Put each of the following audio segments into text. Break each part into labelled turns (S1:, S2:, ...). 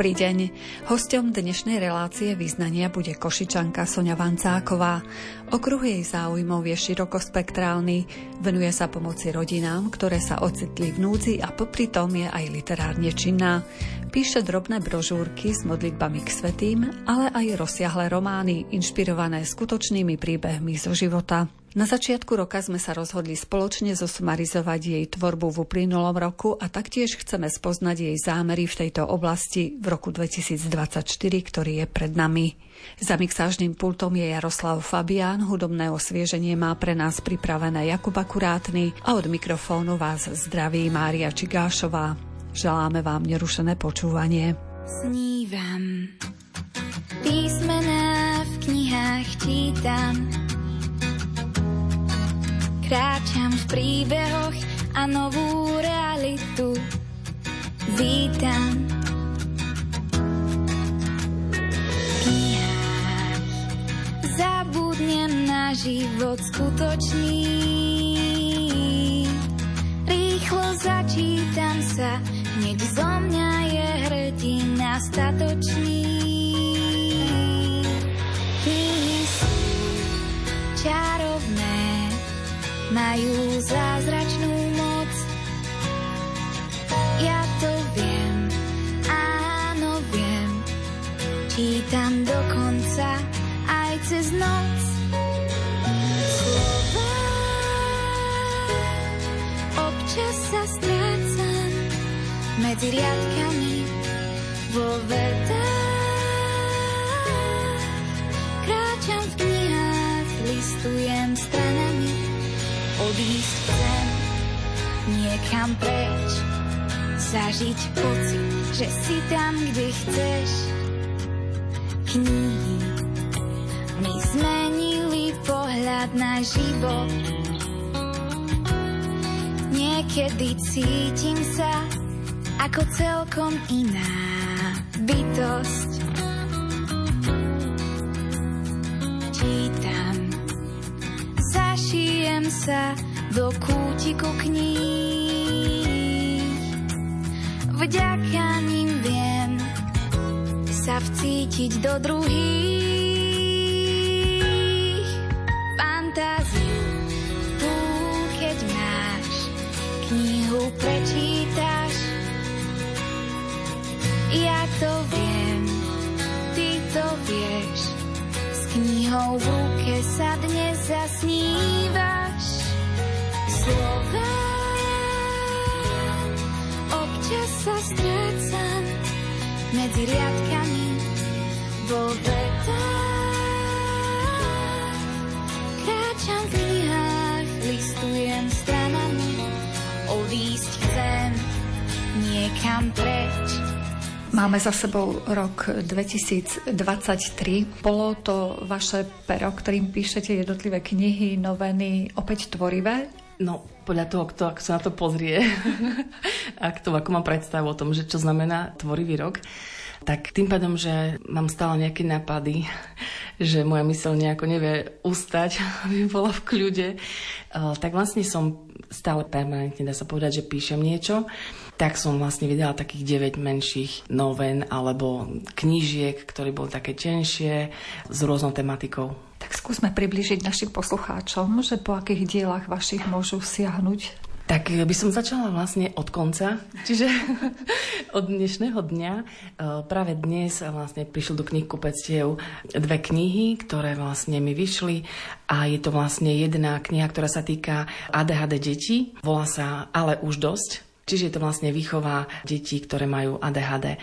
S1: Dobrý deň. Hostom dnešnej relácie význania bude Košičanka Sonia Vancáková. Okruh jej záujmov je širokospektrálny. Venuje sa pomoci rodinám, ktoré sa ocitli v núdzi a popri tom je aj literárne činná. Píše drobné brožúrky s modlitbami k svetým, ale aj rozsiahle romány, inšpirované skutočnými príbehmi zo života. Na začiatku roka sme sa rozhodli spoločne zosumarizovať jej tvorbu v uplynulom roku a taktiež chceme spoznať jej zámery v tejto oblasti v roku 2024, ktorý je pred nami. Za mixážnym pultom je Jaroslav Fabián, hudobné osvieženie má pre nás pripravené Jakub Akurátny a od mikrofónu vás zdraví Mária Čigášová. Želáme vám nerušené počúvanie.
S2: Snívam, písmená v knihách čítam, Kráčam v príbehoch a novú realitu vítam. zabudnem na život skutočný. Rýchlo začítam sa, hneď zo mňa je hrdina statočný. Majú zázračnú moc. Ja to viem, áno viem, čítam do konca aj cez noc. Slova občas sa strácam medzi riadkami vo vetách. Kráčam v knihách, listujem odísť chcem niekam preč. Zažiť pocit, že si tam, kde chceš. Knihy mi zmenili pohľad na život. Niekedy cítim sa ako celkom iná bytosť. Čítam zašijem sa do kútiku kníh. Vďaka ním viem sa vcítiť do druhých. Medzi riadkami vo vetách. Kráčam v knihách, listujem stranami, odísť chcem niekam preč.
S1: Máme za sebou rok 2023. Bolo to vaše pero, ktorým píšete jednotlivé knihy, noveny, opäť tvorivé?
S3: No, podľa toho, kto ako sa na to pozrie a kto ako má predstavu o tom, že čo znamená tvorivý rok, tak tým pádom, že mám stále nejaké nápady, že moja mysl nejako nevie ustať, aby bola v kľude, eh, tak vlastne som stále permanentne, dá sa povedať, že píšem niečo tak som vlastne vydala takých 9 menších noven alebo knížiek, ktoré boli také tenšie s rôznou tematikou.
S1: Tak skúsme približiť našim poslucháčom, že po akých dielach vašich môžu siahnuť
S3: tak by som začala vlastne od konca, čiže od dnešného dňa. E, práve dnes vlastne prišli do knih kupectiev dve knihy, ktoré vlastne mi vyšli a je to vlastne jedna kniha, ktorá sa týka ADHD detí. Volá sa Ale už dosť Čiže je to vlastne výchova detí, ktoré majú ADHD.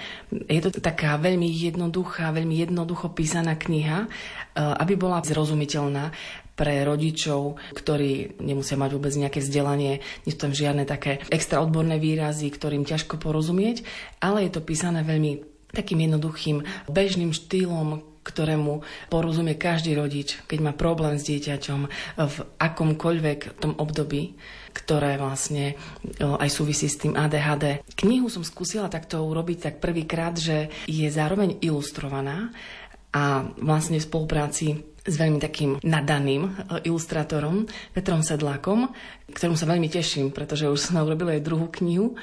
S3: Je to taká veľmi jednoduchá, veľmi jednoducho písaná kniha, aby bola zrozumiteľná pre rodičov, ktorí nemusia mať vôbec nejaké vzdelanie, nie sú tam žiadne také extra odborné výrazy, ktorým ťažko porozumieť, ale je to písané veľmi takým jednoduchým, bežným štýlom, ktorému porozumie každý rodič, keď má problém s dieťaťom v akomkoľvek tom období ktoré vlastne aj súvisí s tým ADHD. Knihu som skúsila takto urobiť tak prvýkrát, že je zároveň ilustrovaná a vlastne v spolupráci s veľmi takým nadaným ilustrátorom Petrom Sedlákom, ktorom sa veľmi teším, pretože už sme urobili aj druhú knihu.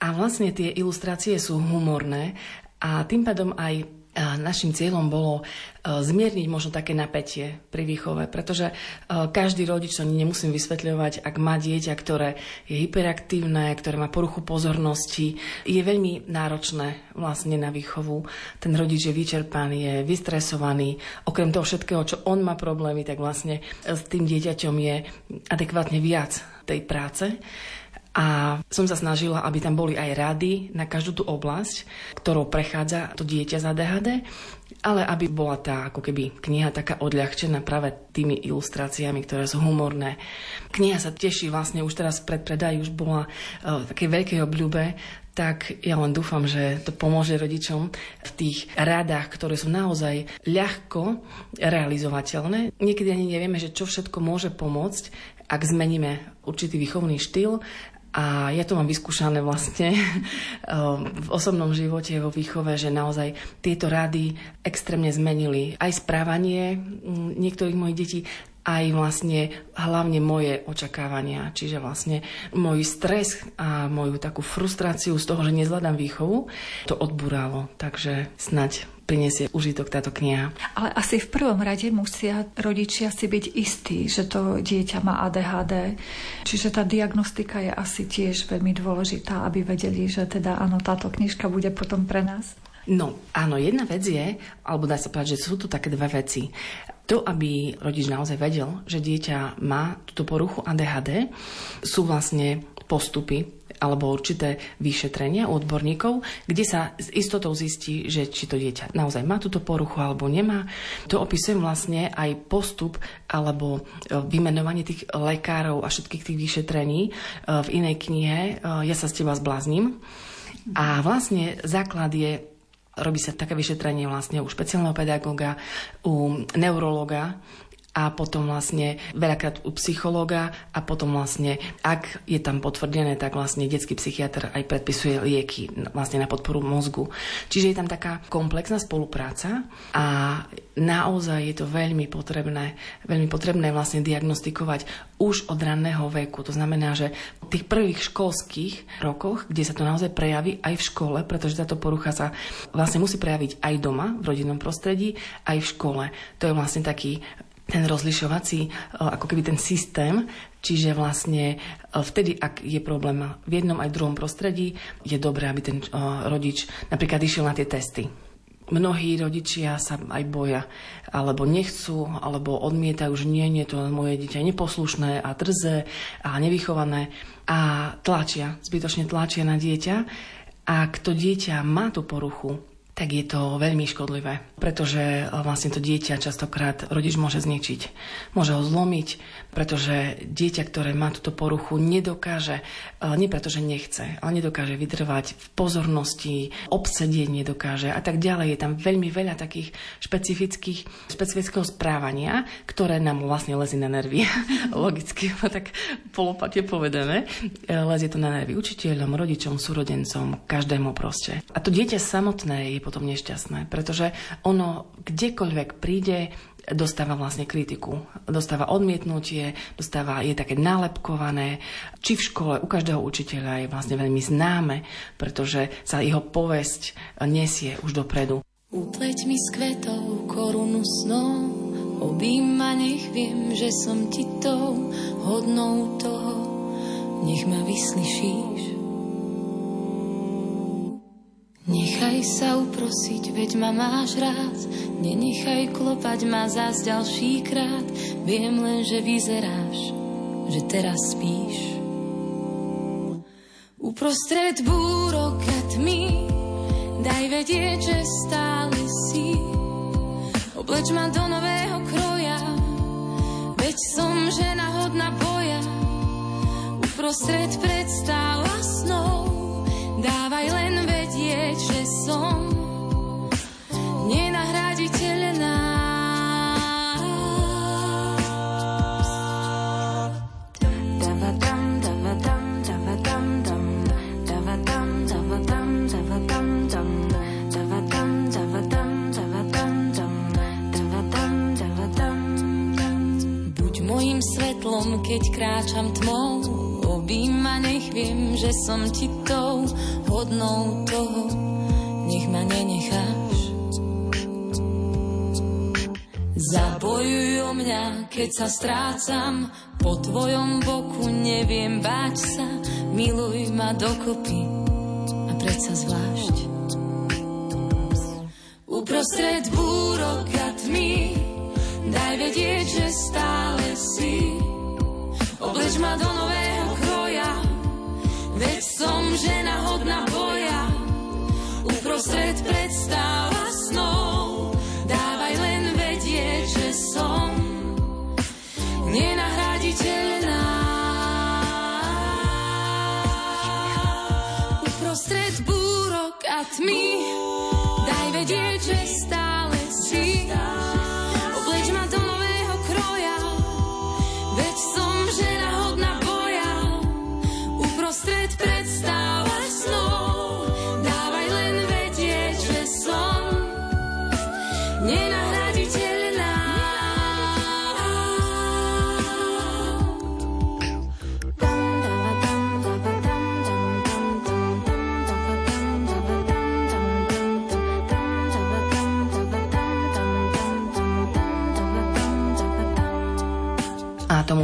S3: A vlastne tie ilustrácie sú humorné A tým pádom aj našim cieľom bolo zmierniť možno také napätie pri výchove, pretože každý rodič, to nemusím vysvetľovať, ak má dieťa, ktoré je hyperaktívne, ktoré má poruchu pozornosti, je veľmi náročné vlastne na výchovu. Ten rodič je vyčerpaný, je vystresovaný. Okrem toho všetkého, čo on má problémy, tak vlastne s tým dieťaťom je adekvátne viac tej práce. A som sa snažila, aby tam boli aj rady na každú tú oblasť, ktorou prechádza to dieťa z ADHD, ale aby bola tá ako keby kniha taká odľahčená práve tými ilustráciami, ktoré sú humorné. Kniha sa teší vlastne už teraz pred predaj, už bola uh, v takej veľkej obľúbe, tak ja len dúfam, že to pomôže rodičom v tých radách, ktoré sú naozaj ľahko realizovateľné. Niekedy ani nevieme, že čo všetko môže pomôcť, ak zmeníme určitý výchovný štýl a ja to mám vyskúšané vlastne v osobnom živote, vo výchove, že naozaj tieto rady extrémne zmenili aj správanie mm, niektorých mojich detí, aj vlastne hlavne moje očakávania, čiže vlastne môj stres a moju takú frustráciu z toho, že nezvládam výchovu, to odburalo. Takže snať prinesie užitok táto kniha.
S1: Ale asi v prvom rade musia rodičia si byť istí, že to dieťa má ADHD. Čiže tá diagnostika je asi tiež veľmi dôležitá, aby vedeli, že teda áno, táto knižka bude potom pre nás.
S3: No, áno, jedna vec je, alebo dá sa povedať, že sú tu také dve veci. To, aby rodič naozaj vedel, že dieťa má túto poruchu ADHD, sú vlastne postupy alebo určité vyšetrenia u odborníkov, kde sa s istotou zistí, že či to dieťa naozaj má túto poruchu alebo nemá. To opisujem vlastne aj postup alebo e, vymenovanie tých lekárov a všetkých tých vyšetrení e, v inej knihe e, Ja sa s teba zblázním. A vlastne základ je Robí sa také vyšetrenie vlastne u špeciálneho pedagóga, u neurologa, a potom vlastne veľakrát u psychológa a potom vlastne, ak je tam potvrdené, tak vlastne detský psychiatr aj predpisuje lieky vlastne na podporu mozgu. Čiže je tam taká komplexná spolupráca a naozaj je to veľmi potrebné, veľmi potrebné vlastne diagnostikovať už od ranného veku. To znamená, že v tých prvých školských rokoch, kde sa to naozaj prejaví aj v škole, pretože táto porucha sa vlastne musí prejaviť aj doma, v rodinnom prostredí, aj v škole. To je vlastne taký ten rozlišovací, e, ako keby ten systém, čiže vlastne e, vtedy, ak je problém v jednom aj druhom prostredí, je dobré, aby ten e, rodič napríklad išiel na tie testy. Mnohí rodičia sa aj boja, alebo nechcú, alebo odmietajú, že nie, nie, to moje dieťa je neposlušné a drzé a nevychované a tlačia, zbytočne tlačia na dieťa. Ak to dieťa má tú poruchu, tak je to veľmi škodlivé, pretože vlastne to dieťa častokrát rodič môže zničiť. Môže ho zlomiť, pretože dieťa, ktoré má túto poruchu, nedokáže, nie preto, že nechce, ale nedokáže vytrvať v pozornosti, obsedieť nedokáže a tak ďalej. Je tam veľmi veľa takých špecifických, špecifického správania, ktoré nám vlastne lezie na nervy. Logicky, tak polopate povedané. Lezie to na nervy učiteľom, rodičom, súrodencom, každému proste. A to dieťa samotné je potom nešťastné, pretože ono kdekoľvek príde, dostáva vlastne kritiku, dostáva odmietnutie, dostáva, je také nálepkované. Či v škole u každého učiteľa je vlastne veľmi známe, pretože sa jeho povesť nesie už dopredu.
S4: Upleť mi s kvetou korunu snou, obím ma, nech viem, že som ti tou hodnou toho, nech ma vyslyšíš. Nechaj sa uprosiť, veď ma máš rád, nenechaj klopať ma zás ďalší krát, viem len, že vyzeráš, že teraz spíš. Uprostred búrok a tmy, daj vedieť, že stále si, obleč ma do nového kroja, veď som žena hodná boja, uprostred predstáva snov, dávaj len vedieť, vedieť, že som nenahraditeľná. Buď mojim svetlom, keď kráčam tmou, obím ma, nech viem, že som ti tou hodnou toho, nech ma nenecháš. Zabojuj o mňa, keď sa strácam, po tvojom boku neviem báť sa, miluj ma dokopy a predsa zvlášť. Uprostred búrok a tmy, daj vedieť, že stále si. Obleč ma do nového žena hodná boja. Uprostred predstav a snov, dávaj len vedieť, že som nenahraditeľná. Uprostred búrok a tmy, daj vedieť, že stále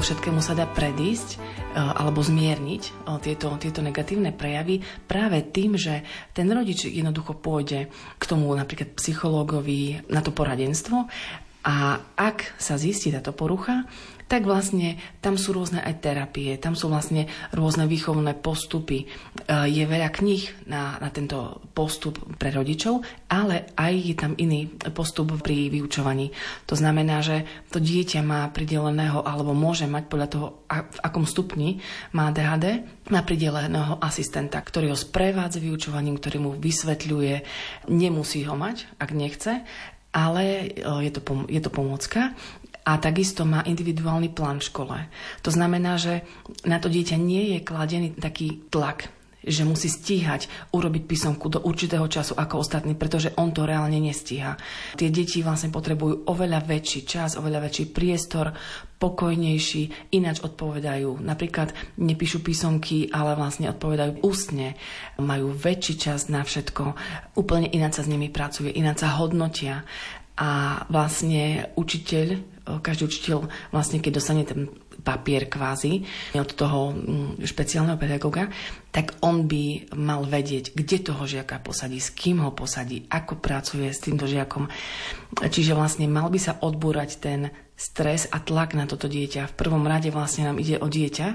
S3: tomu všetkému sa dá predísť e, alebo zmierniť e, tieto, tieto negatívne prejavy práve tým, že ten rodič jednoducho pôjde k tomu napríklad psychológovi na to poradenstvo a ak sa zistí táto porucha, tak vlastne tam sú rôzne aj terapie, tam sú vlastne rôzne výchovné postupy. E, Je veľa kníh na, na tento postup pre rodičov, ale aj je tam iný postup pri vyučovaní. To znamená, že to dieťa má prideleného, alebo môže mať podľa toho, v akom stupni má DHD, má prideleného asistenta, ktorý ho sprevádza vyučovaním, ktorý mu vysvetľuje, nemusí ho mať, ak nechce, ale e, je to, pom- je to pomocka. A takisto má individuálny plán v škole. To znamená, že na to dieťa nie je kladený taký tlak, že musí stíhať urobiť písomku do určitého času ako ostatní, pretože on to reálne nestíha. Tie deti vlastne potrebujú oveľa väčší čas, oveľa väčší priestor, pokojnejší, ináč odpovedajú. Napríklad nepíšu písomky, ale vlastne odpovedajú ústne. Majú väčší čas na všetko. Úplne ináč sa s nimi pracuje, ináč sa hodnotia. A vlastne učiteľ, každý učiteľ vlastne keď dostane ten papier kvázi od toho mm, špeciálneho pedagóga, tak on by mal vedieť, kde toho žiaka posadí, s kým ho posadí, ako pracuje s týmto žiakom. Čiže vlastne mal by sa odbúrať ten stres a tlak na toto dieťa. V prvom rade vlastne nám ide o dieťa,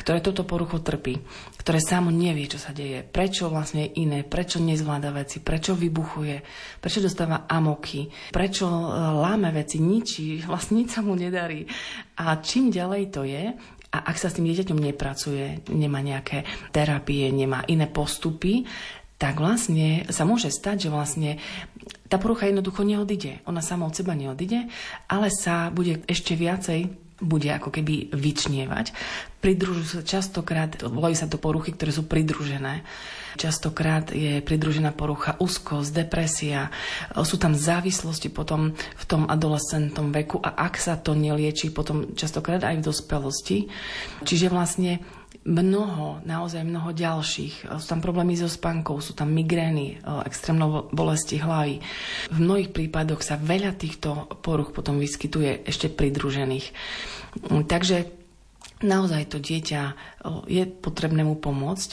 S3: ktoré toto porucho trpí, ktoré samo nevie, čo sa deje, prečo vlastne je iné, prečo nezvláda veci, prečo vybuchuje, prečo dostáva amoky, prečo e, láme veci, ničí, vlastne nič sa mu nedarí. A čím ďalej to je, a ak sa s tým dieťaťom nepracuje, nemá nejaké terapie, nemá iné postupy, tak vlastne sa môže stať, že vlastne tá porucha jednoducho neodíde. Ona sama od seba neodíde, ale sa bude ešte viacej bude ako keby vyčnievať. Pridružujú sa častokrát, volajú sa to poruchy, ktoré sú pridružené. Častokrát je pridružená porucha úzkosť, depresia, sú tam závislosti potom v tom adolescentom veku a ak sa to nelieči, potom častokrát aj v dospelosti. Čiže vlastne mnoho, naozaj mnoho ďalších. Sú tam problémy so spánkou, sú tam migrény, extrémne bolesti hlavy. V mnohých prípadoch sa veľa týchto poruch potom vyskytuje ešte pridružených. Takže naozaj to dieťa je potrebné mu pomôcť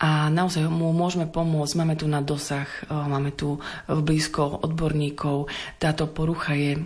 S3: a naozaj mu môžeme pomôcť. Máme tu na dosah, máme tu blízko odborníkov. Táto porucha je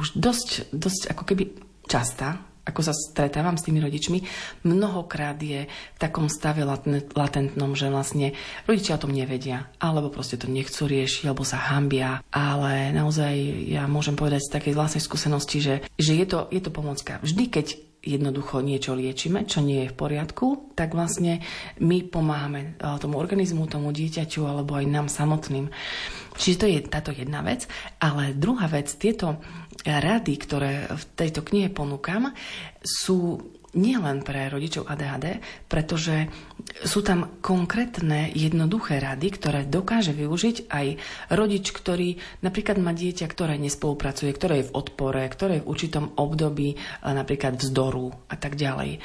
S3: už dosť, dosť ako keby častá, ako sa stretávam s tými rodičmi, mnohokrát je v takom stave latentnom, že vlastne rodičia o tom nevedia, alebo proste to nechcú riešiť, alebo sa hambia. Ale naozaj ja môžem povedať z takej vlastnej skúsenosti, že, že je, to, je to pomocka. Vždy, keď jednoducho niečo liečíme, čo nie je v poriadku, tak vlastne my pomáhame tomu organizmu, tomu dieťaťu alebo aj nám samotným. Čiže to je táto jedna vec. Ale druhá vec, tieto rady, ktoré v tejto knihe ponúkam, sú nielen pre rodičov ADHD, pretože sú tam konkrétne jednoduché rady, ktoré dokáže využiť aj rodič, ktorý napríklad má dieťa, ktoré nespolupracuje, ktoré je v odpore, ktoré je v určitom období napríklad vzdoru a tak ďalej.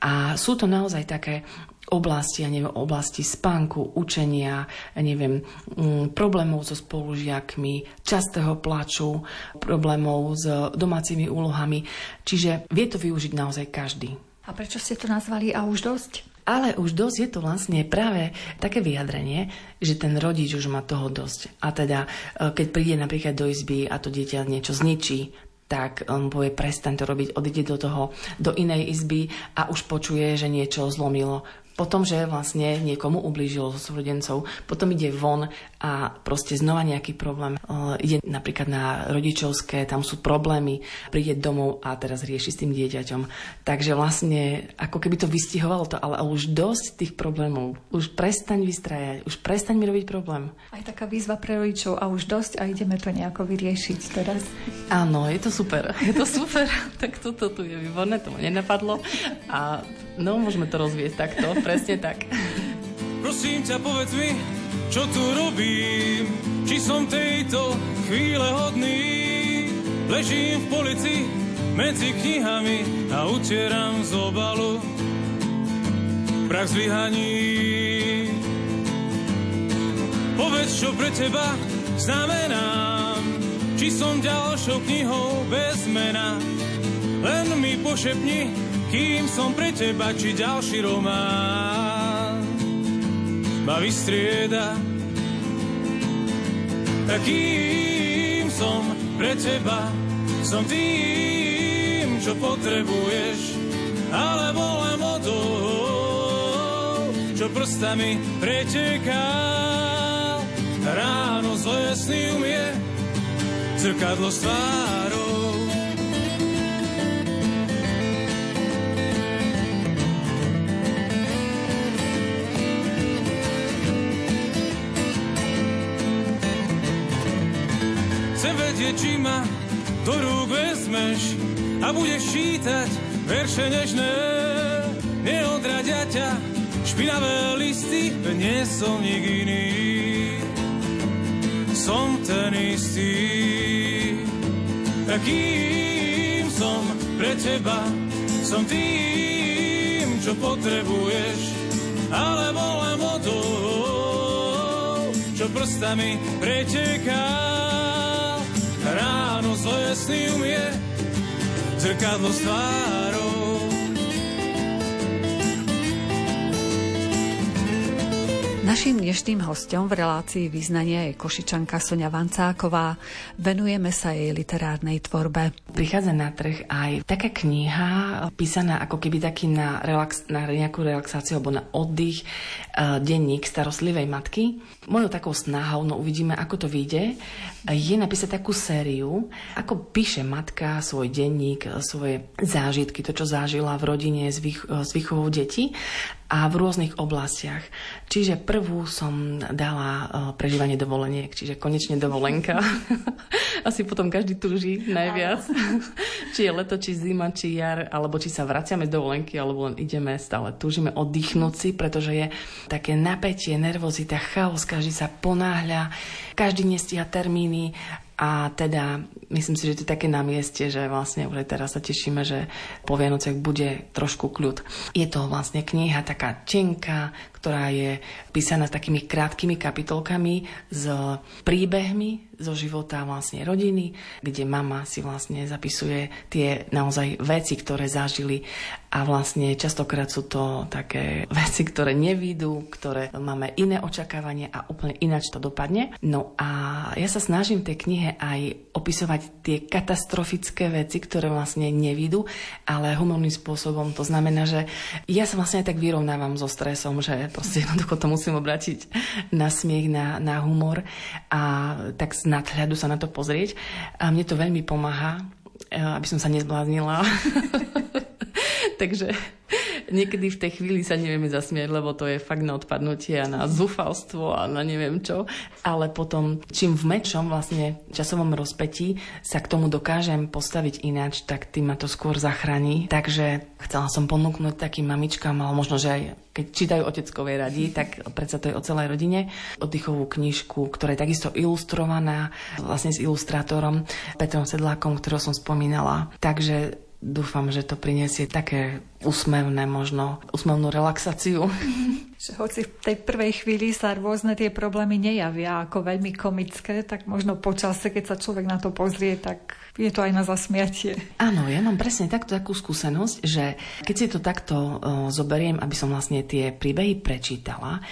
S3: A sú to naozaj také oblasti, ja neviem, oblasti spánku, učenia, ja neviem, mm, problémov so spolužiakmi, častého plaču, problémov s domácimi úlohami. Čiže vie to využiť naozaj každý.
S1: A prečo ste to nazvali a už dosť?
S3: Ale už dosť je to vlastne práve také vyjadrenie, že ten rodič už má toho dosť. A teda, e, keď príde napríklad do izby a to dieťa niečo zničí, tak on povie, prestaň to robiť, odíde do toho, do inej izby a už počuje, že niečo zlomilo potom, že vlastne niekomu ublížilo zo súrodencov, potom ide von a proste znova nejaký problém. Uh, ide napríklad na rodičovské, tam sú problémy, príde domov a teraz rieši s tým dieťaťom. Takže vlastne ako keby to vystihovalo to, ale už dosť tých problémov. Už prestaň vystrajať, už prestaň mi robiť problém.
S1: Aj taká výzva pre rodičov a už dosť a ideme to nejako vyriešiť teraz.
S3: Áno, je to super. Je to super. tak toto tu je výborné, to ma nenapadlo. A no, môžeme to rozvieť takto presne tak.
S5: Prosím ťa, povedz mi, čo tu robím, či som tejto chvíle hodný. Ležím v polici medzi knihami a utieram z obalu prach zlyhaní. Povedz, čo pre teba znamenám, či som ďalšou knihou bez mena. Len mi pošepni, kým som pre teba, či ďalší román ma vystrieda. Takým som pre teba, som tým, čo potrebuješ, alebo len vodou, čo prstami preteká. Ráno zlé sny umie, zrkadlo s tvárou Vedieť, či do rúk vezmeš a budeš čítať verše nežné. Neodradia ťa špinavé listy, nie som nik iný. Som ten istý, takým som pre teba, som tým, čo potrebuješ, alebo len vodou, čo prstami preteká ráno zlé sny umie zrkadlo s
S1: Naším dnešným hostom v relácii význania je košičanka Sonia Vancáková. Venujeme sa jej literárnej tvorbe.
S3: Prichádza na trh aj taká kniha, písaná ako keby taký na, relax, na nejakú relaxáciu alebo na oddych, uh, denník starostlivej matky. Mojou takou snahou, no uvidíme, ako to vyjde, je napísať takú sériu, ako píše matka svoj denník, svoje zážitky, to, čo zažila v rodine s, vých, s výchovou detí a v rôznych oblastiach. Čiže prvú som dala uh, prežívanie dovoleniek, čiže konečne dovolenka. Asi potom každý túži najviac. či je leto, či zima, či jar, alebo či sa vraciame z dovolenky, alebo len ideme stále. Túžime oddychnúť si, pretože je také napätie, nervozita, chaos, každý sa ponáhľa, každý nestíha termíny a teda myslím si, že to je také na mieste, že vlastne už teraz sa tešíme, že po Vianociach bude trošku kľud. Je to vlastne kniha taká tenká, ktorá je písaná takými krátkými kapitolkami, s príbehmi zo života vlastne rodiny, kde mama si vlastne zapisuje tie naozaj veci, ktoré zažili a vlastne častokrát sú to také veci, ktoré nevídu, ktoré máme iné očakávanie a úplne ináč to dopadne. No a ja sa snažím v tej knihe aj opisovať tie katastrofické veci, ktoré vlastne nevídu, ale humorným spôsobom. To znamená, že ja sa vlastne aj tak vyrovnávam so stresom, že proste jednoducho to musím obrátiť na smiech, na, na humor a tak z nadhľadu sa na to pozrieť. A mne to veľmi pomáha, e, aby som sa nezbláznila. Takže niekedy v tej chvíli sa nevieme zasmiať, lebo to je fakt na odpadnutie a na zúfalstvo a na neviem čo. Ale potom, čím v mečom vlastne časovom rozpetí sa k tomu dokážem postaviť ináč, tak tým ma to skôr zachráni. Takže chcela som ponúknuť takým mamičkám, ale možno, že aj keď čítajú oteckovej radi, tak predsa to je o celej rodine, oddychovú knižku, ktorá je takisto ilustrovaná vlastne s ilustrátorom Petrom Sedlákom, ktorého som spomínala. Takže dúfam, že to prinesie také úsmevné možno, úsmevnú relaxáciu.
S1: Hoci v tej prvej chvíli sa rôzne tie problémy nejavia ako veľmi komické, tak možno počase, keď sa človek na to pozrie, tak je to aj na zasmiatie.
S3: Áno, ja mám presne takto takú skúsenosť, že keď si to takto uh, zoberiem, aby som vlastne tie príbehy prečítala,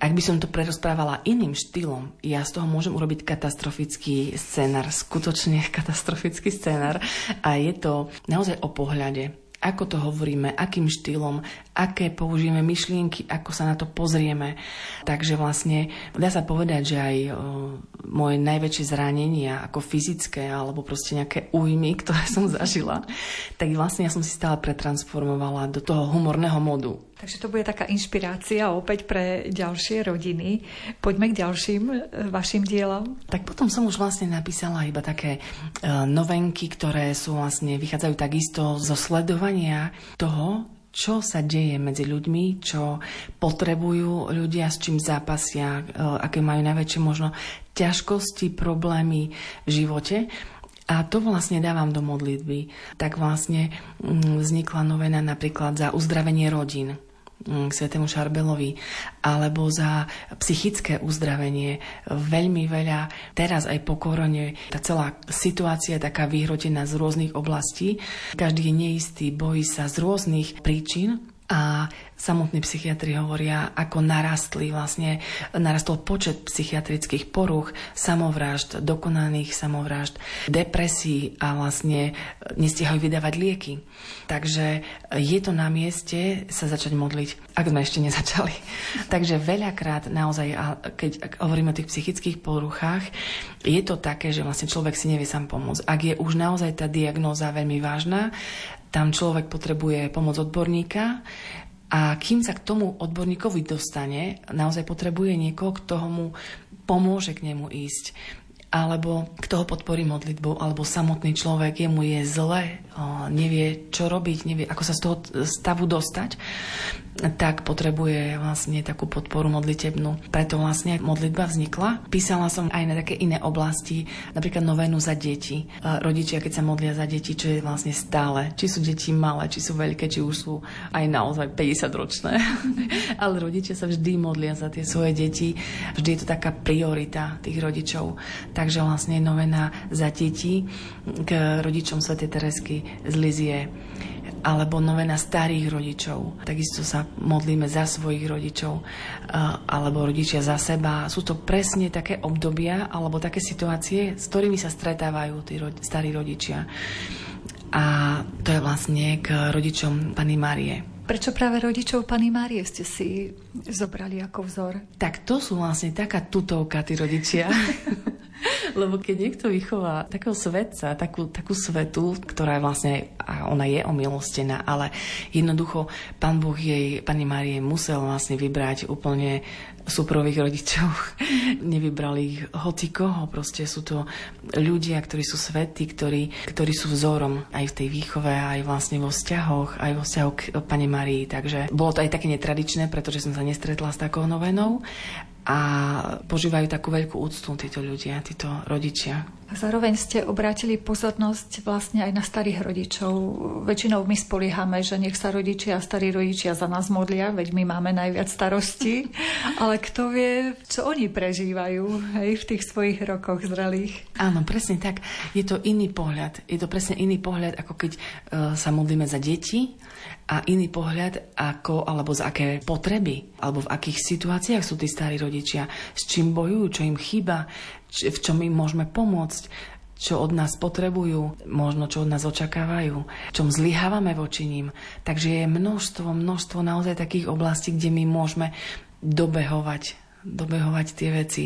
S3: ak by som to prerozprávala iným štýlom, ja z toho môžem urobiť katastrofický scénar, skutočne katastrofický scénar a je to naozaj o pohľade ako to hovoríme, akým štýlom, aké použijeme myšlienky, ako sa na to pozrieme. Takže vlastne dá sa povedať, že aj o, moje najväčšie zranenia, ako fyzické, alebo proste nejaké újmy, ktoré som zažila, tak vlastne ja som si stále pretransformovala do toho humorného modu.
S1: Takže to bude taká inšpirácia opäť pre ďalšie rodiny. Poďme k ďalším e, vašim dielom.
S3: Tak potom som už vlastne napísala iba také uh, novenky, ktoré sú vlastne, vychádzajú takisto zo sledovania toho, čo sa deje medzi ľuďmi, čo potrebujú ľudia, s čím zápasia, uh, aké majú najväčšie možno ťažkosti, problémy v živote. A to vlastne dávam do modlitby. Tak vlastne mm, vznikla novena napríklad za uzdravenie rodín svetému Šarbelovi, alebo za psychické uzdravenie. Veľmi veľa, teraz aj po korone, tá celá situácia je taká vyhrotená z rôznych oblastí. Každý je neistý, bojí sa z rôznych príčin a samotní psychiatri hovoria, ako narastli vlastne, narastol počet psychiatrických poruch, samovrážd, dokonaných samovrážd, depresí a vlastne nestihajú vydávať lieky. Takže je to na mieste sa začať modliť, ak sme ešte nezačali. Takže veľakrát naozaj, keď hovoríme o tých psychických poruchách, je to také, že vlastne človek si nevie sám pomôcť. Ak je už naozaj tá diagnóza veľmi vážna, tam človek potrebuje pomoc odborníka a kým sa k tomu odborníkovi dostane, naozaj potrebuje niekoho, kto mu pomôže k nemu ísť alebo kto ho podporí modlitbou, alebo samotný človek, jemu je zle, nevie, čo robiť, nevie, ako sa z toho stavu dostať, tak potrebuje vlastne takú podporu modlitebnú. Preto vlastne modlitba vznikla. Písala som aj na také iné oblasti, napríklad novénu za deti. Rodičia, keď sa modlia za deti, čo je vlastne stále, či sú deti malé, či sú veľké, či už sú aj naozaj 50 ročné. Ale rodičia sa vždy modlia za tie svoje deti. Vždy je to taká priorita tých rodičov. Takže vlastne novena za deti k rodičom Sv. Teresky z Lizie alebo novena starých rodičov. Takisto sa modlíme za svojich rodičov alebo rodičia za seba. Sú to presne také obdobia alebo také situácie, s ktorými sa stretávajú tí starí rodičia. A to je vlastne k rodičom Pany Márie.
S1: Prečo práve rodičov Pany Márie ste si zobrali ako vzor?
S3: Tak to sú vlastne taká tutovka, tí rodičia. Lebo keď niekto vychová takého svetca, takú, takú svetu, ktorá je vlastne, a ona je omilostená, ale jednoducho pán Boh jej, pani Márie, musel vlastne vybrať úplne súprových rodičov. Nevybrali ich hoci koho, proste sú to ľudia, ktorí sú svetí, ktorí, ktorí sú vzorom aj v tej výchove, aj vlastne vo vzťahoch, aj vo vzťahu k pani Marii. Takže bolo to aj také netradičné, pretože som sa nestretla s takou novenou a požívajú takú veľkú úctu títo ľudia, títo rodičia.
S1: A zároveň ste obrátili pozornosť vlastne aj na starých rodičov. Väčšinou my spoliehame, že nech sa rodičia a starí rodičia za nás modlia, veď my máme najviac starostí, ale kto vie, čo oni prežívajú hej, v tých svojich rokoch zrelých.
S3: Áno, presne tak. Je to iný pohľad. Je to presne iný pohľad, ako keď uh, sa modlíme za deti a iný pohľad ako, alebo z aké potreby, alebo v akých situáciách sú tí starí rodičia, s čím bojujú, čo im chýba, č- v čom im môžeme pomôcť, čo od nás potrebujú, možno čo od nás očakávajú, čom zlyhávame voči ním. Takže je množstvo, množstvo naozaj takých oblastí, kde my môžeme dobehovať dobehovať tie veci.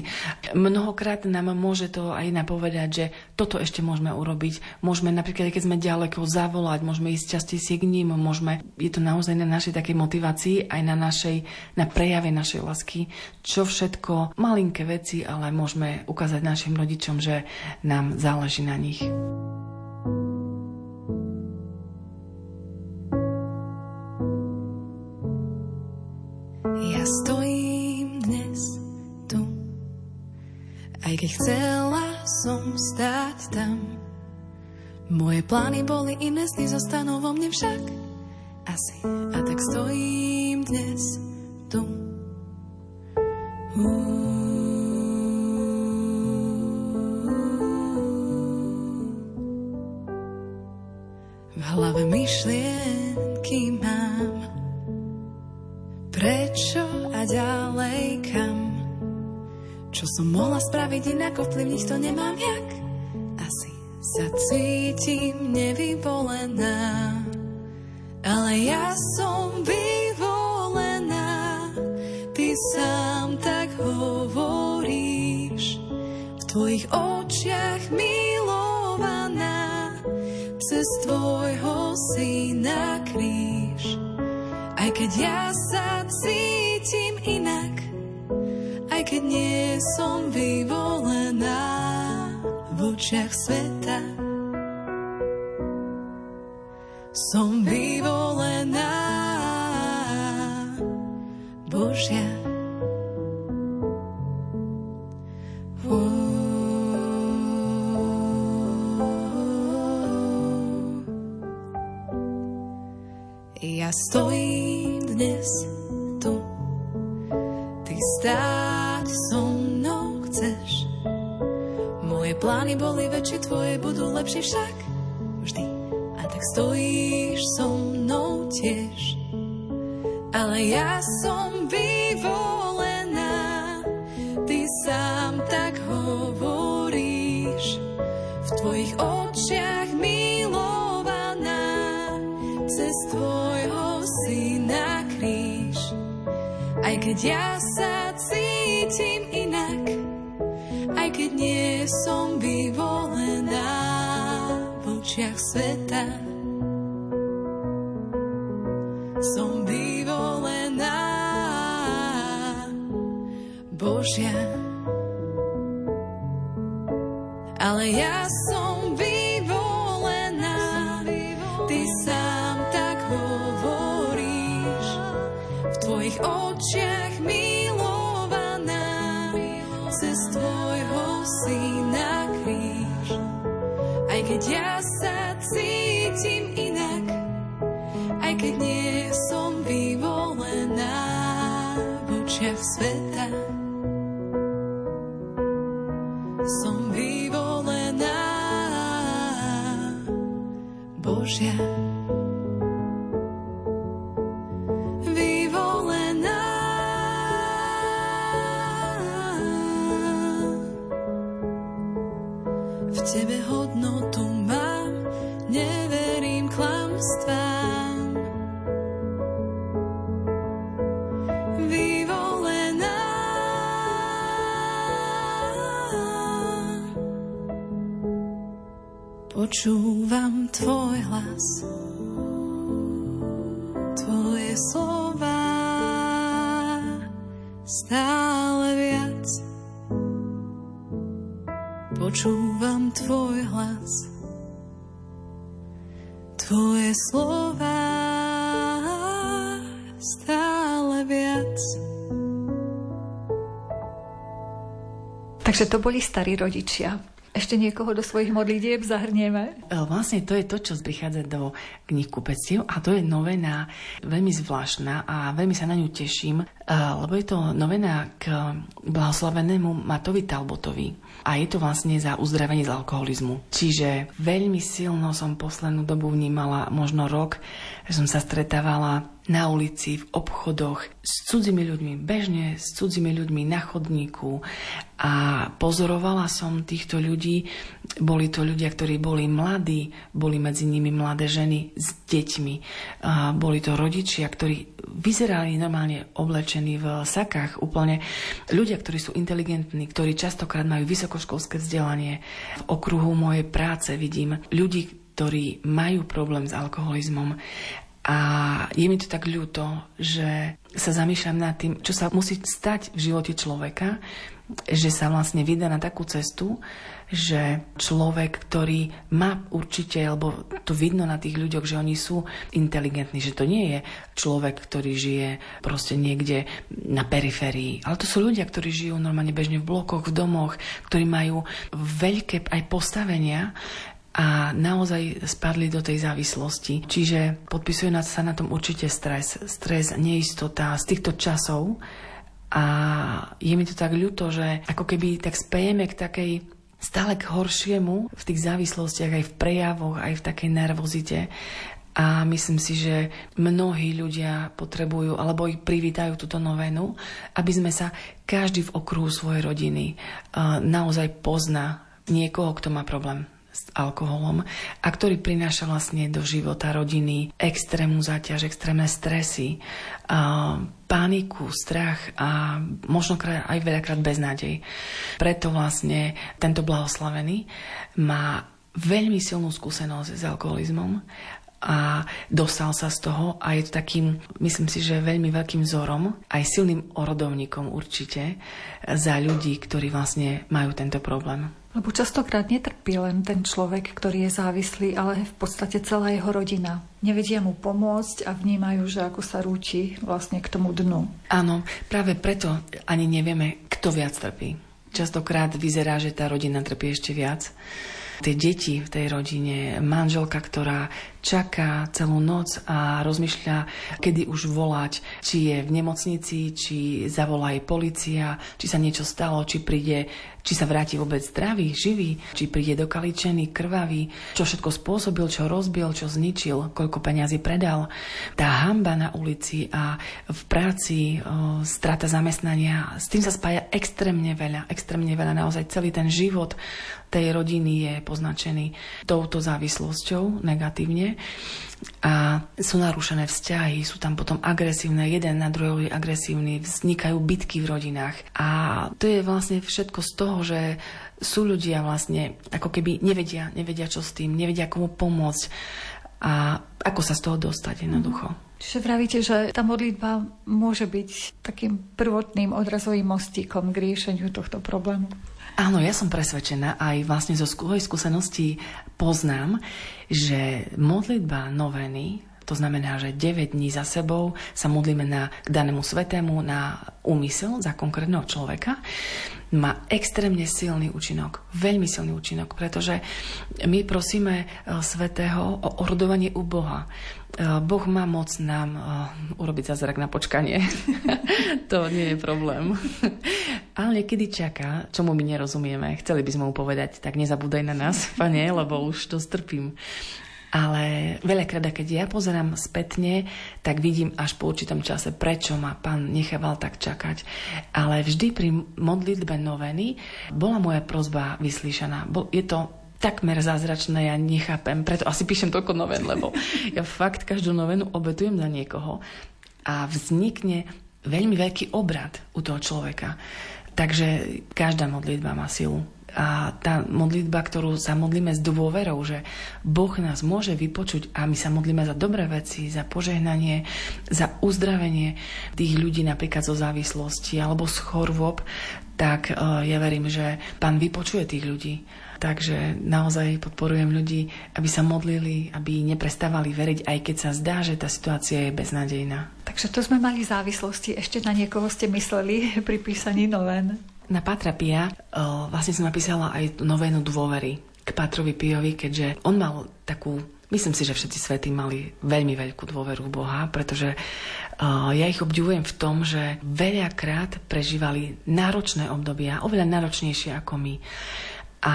S3: Mnohokrát nám môže to aj napovedať, že toto ešte môžeme urobiť. Môžeme napríklad, keď sme ďaleko, zavolať, môžeme ísť častejšie k ním, môžeme, je to naozaj na našej takej motivácii, aj na našej, na prejave našej lásky, čo všetko, malinké veci, ale môžeme ukázať našim rodičom, že nám záleží na nich.
S6: Ja stojím keď chcela som stáť tam. Moje plány boli iné, sny zostanú vo mne však asi. A tak stojím dnes tu. V hlave myšlienky mám Prečo a ďalej kam? Čo som mohla spraviť inak, ovplyvniť to nemám jak? Asi sa cítim nevyvolená, ale ja som vyvolená. Ty sám tak hovoríš, v tvojich očiach milovaná, cez tvojho syna kríž. Aj keď ja sa cítim inak, keď nie som vyvolená v očiach sveta. Som vyvolená Božia. Ja stojím dnes tu, ty stáť plány boli väčšie, tvoje budú lepšie však vždy. A tak stojíš so mnou tiež. Ale ja som vyvolená, ty sám tak hovoríš. V tvojich očiach milovaná, cez tvojho syna kríž. Aj keď ja sa cítim nie som vyvolená v očiach sveta. Počúvam tvoj hlas, tvoje slova stále viac. Počúvam tvoj hlas, tvoje slova stále viac.
S1: Takže to boli starí rodičia. Ešte niekoho do svojich modlitieb zahrnieme?
S3: E, Vlastne to je to, čo prichádza do knih kupectiev a to je novena veľmi zvláštna a veľmi sa na ňu teším, e, lebo je to novena k blahoslavenému Matovi Talbotovi a je to vlastne za uzdravenie z alkoholizmu. Čiže veľmi silno som poslednú dobu vnímala, možno rok, že som sa stretávala na ulici, v obchodoch, s cudzími ľuďmi, bežne s cudzími ľuďmi na chodníku a pozorovala som týchto ľudí. Boli to ľudia, ktorí boli mladí, boli medzi nimi mladé ženy s deťmi. A boli to rodičia, ktorí vyzerali normálne oblečení v sakách úplne. Ľudia, ktorí sú inteligentní, ktorí častokrát majú vysokoškolské vzdelanie. V okruhu mojej práce vidím ľudí, ktorí majú problém s alkoholizmom a je mi to tak ľúto, že sa zamýšľam nad tým, čo sa musí stať v živote človeka, že sa vlastne vydá na takú cestu, že človek, ktorý má určite, alebo to vidno na tých ľuďoch, že oni sú inteligentní, že to nie je človek, ktorý žije proste niekde na periférii, ale to sú ľudia, ktorí žijú normálne bežne v blokoch, v domoch, ktorí majú veľké aj postavenia, a naozaj spadli do tej závislosti. Čiže podpisuje sa na tom určite stres. Stres, neistota z týchto časov a je mi to tak ľúto, že ako keby tak spejeme k takej stále k horšiemu v tých závislostiach, aj v prejavoch, aj v takej nervozite. A myslím si, že mnohí ľudia potrebujú alebo ich privítajú túto novenu, aby sme sa každý v okruhu svojej rodiny naozaj pozná niekoho, kto má problém s alkoholom a ktorý prináša vlastne do života rodiny extrémnu záťaž, extrémne stresy, paniku, strach a možno aj veľakrát beznádej. Preto vlastne tento blahoslavený má veľmi silnú skúsenosť s alkoholizmom a dostal sa z toho a je to takým, myslím si, že veľmi veľkým vzorom, aj silným orodovníkom určite za ľudí, ktorí vlastne majú tento problém.
S1: Lebo častokrát netrpí len ten človek, ktorý je závislý, ale v podstate celá jeho rodina. Nevedia mu pomôcť a vnímajú, že ako sa rúti vlastne k tomu dnu.
S3: Áno, práve preto ani nevieme, kto viac trpí. Častokrát vyzerá, že tá rodina trpí ešte viac tie deti v tej rodine, manželka, ktorá čaká celú noc a rozmýšľa, kedy už volať, či je v nemocnici, či zavolá jej policia, či sa niečo stalo, či príde či sa vráti vôbec zdravý, živý, či príde dokaličený, krvavý, čo všetko spôsobil, čo rozbil, čo zničil, koľko peňazí predal. Tá hamba na ulici a v práci, o, strata zamestnania, s tým sa spája extrémne veľa, extrémne veľa, naozaj celý ten život tej rodiny je poznačený touto závislosťou negatívne a sú narušené vzťahy, sú tam potom agresívne, jeden na druhého je agresívny, vznikajú bitky v rodinách. A to je vlastne všetko z toho, že sú ľudia vlastne ako keby nevedia, nevedia čo s tým, nevedia komu pomôcť a ako sa z toho dostať jednoducho. Mm.
S1: Čiže vravíte, že tá modlitba môže byť takým prvotným odrazovým mostíkom k riešeniu tohto problému.
S3: Áno, ja som presvedčená, aj vlastne zo svojej skúsenosti poznám, že modlitba noveny, to znamená, že 9 dní za sebou sa modlíme na, k danému svetému, na úmysel za konkrétneho človeka, má extrémne silný účinok, veľmi silný účinok, pretože my prosíme e, svetého o orodovanie u Boha. E, boh má moc nám e, urobiť zázrak na počkanie. to nie je problém. Ale niekedy čaká, čomu my nerozumieme. Chceli by sme mu povedať, tak nezabúdaj na nás, pane, lebo už to strpím. Ale veľakrát, keď ja pozerám spätne, tak vidím až po určitom čase, prečo ma pán nechával tak čakať. Ale vždy pri modlitbe noveny bola moja prozba vyslyšaná. Je to takmer zázračné, ja nechápem, preto asi píšem toľko noven, lebo ja fakt každú novenu obetujem za niekoho a vznikne veľmi veľký obrad u toho človeka. Takže každá modlitba má silu. A tá modlitba, ktorú sa modlíme s dôverou, že Boh nás môže vypočuť a my sa modlíme za dobré veci, za požehnanie, za uzdravenie tých ľudí napríklad zo závislosti alebo z chorôb, tak eh, ja verím, že Pán vypočuje tých ľudí Takže naozaj podporujem ľudí, aby sa modlili, aby neprestávali veriť, aj keď sa zdá, že tá situácia je beznádejná.
S1: Takže to sme mali závislosti. Ešte na niekoho ste mysleli pri písaní noven?
S3: Na Patra Pia vlastne som napísala aj novénu dôvery k Patrovi Piovi, keďže on mal takú Myslím si, že všetci svety mali veľmi veľkú dôveru Boha, pretože uh, ja ich obdivujem v tom, že veľakrát prežívali náročné obdobia, oveľa náročnejšie ako my. A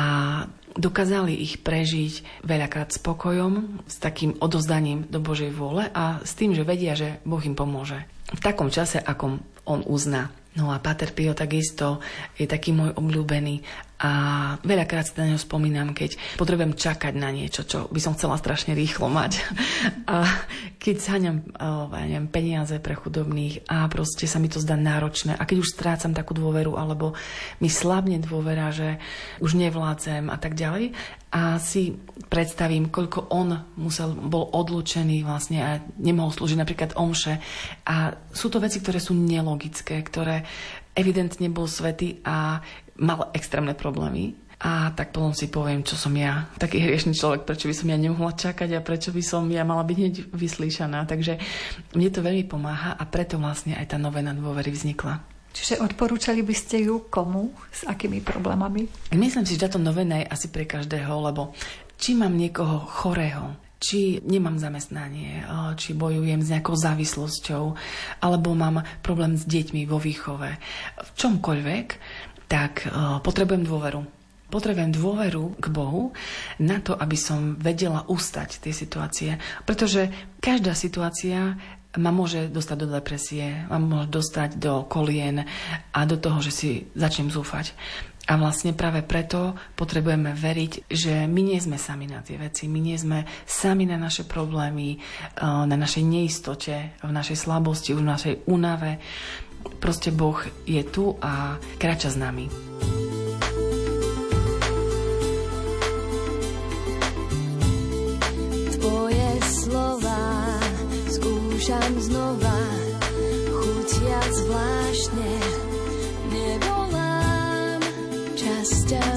S3: dokázali ich prežiť veľakrát spokojom, s takým odozdaním do Božej vôle a s tým, že vedia, že Boh im pomôže. V takom čase, akom on uzná. No a Pater Pio takisto je taký môj obľúbený a veľakrát si na neho spomínam, keď potrebujem čakať na niečo, čo by som chcela strašne rýchlo mať. A keď zháňam ja peniaze pre chudobných a proste sa mi to zdá náročné. A keď už strácam takú dôveru, alebo mi slabne dôvera, že už nevládzem a tak ďalej, a si predstavím, koľko on musel, bol odlučený vlastne a nemohol slúžiť napríklad omše. A sú to veci, ktoré sú nelogické, ktoré evidentne bol svetý a mal extrémne problémy. A tak potom si poviem, čo som ja, taký hriešný človek, prečo by som ja nemohla čakať a prečo by som ja mala byť hneď vyslíšaná. Takže mne to veľmi pomáha a preto vlastne aj tá novena dôvery vznikla.
S1: Čiže odporúčali by ste ju komu? S akými problémami?
S3: Myslím si, že táto novena je asi pre každého, lebo či mám niekoho chorého, či nemám zamestnanie, či bojujem s nejakou závislosťou, alebo mám problém s deťmi vo výchove, v čomkoľvek, tak potrebujem dôveru. Potrebujem dôveru k Bohu na to, aby som vedela ustať tie situácie. Pretože každá situácia ma môže dostať do depresie, ma môže dostať do kolien a do toho, že si začnem zúfať. A vlastne práve preto potrebujeme veriť, že my nie sme sami na tie veci, my nie sme sami na naše problémy, eh, na našej neistote, v našej slabosti, v našej únave. Proste Boh je tu a kráča s nami.
S6: Tvoje slova skúšam znova, chutia zvláštne
S1: Našim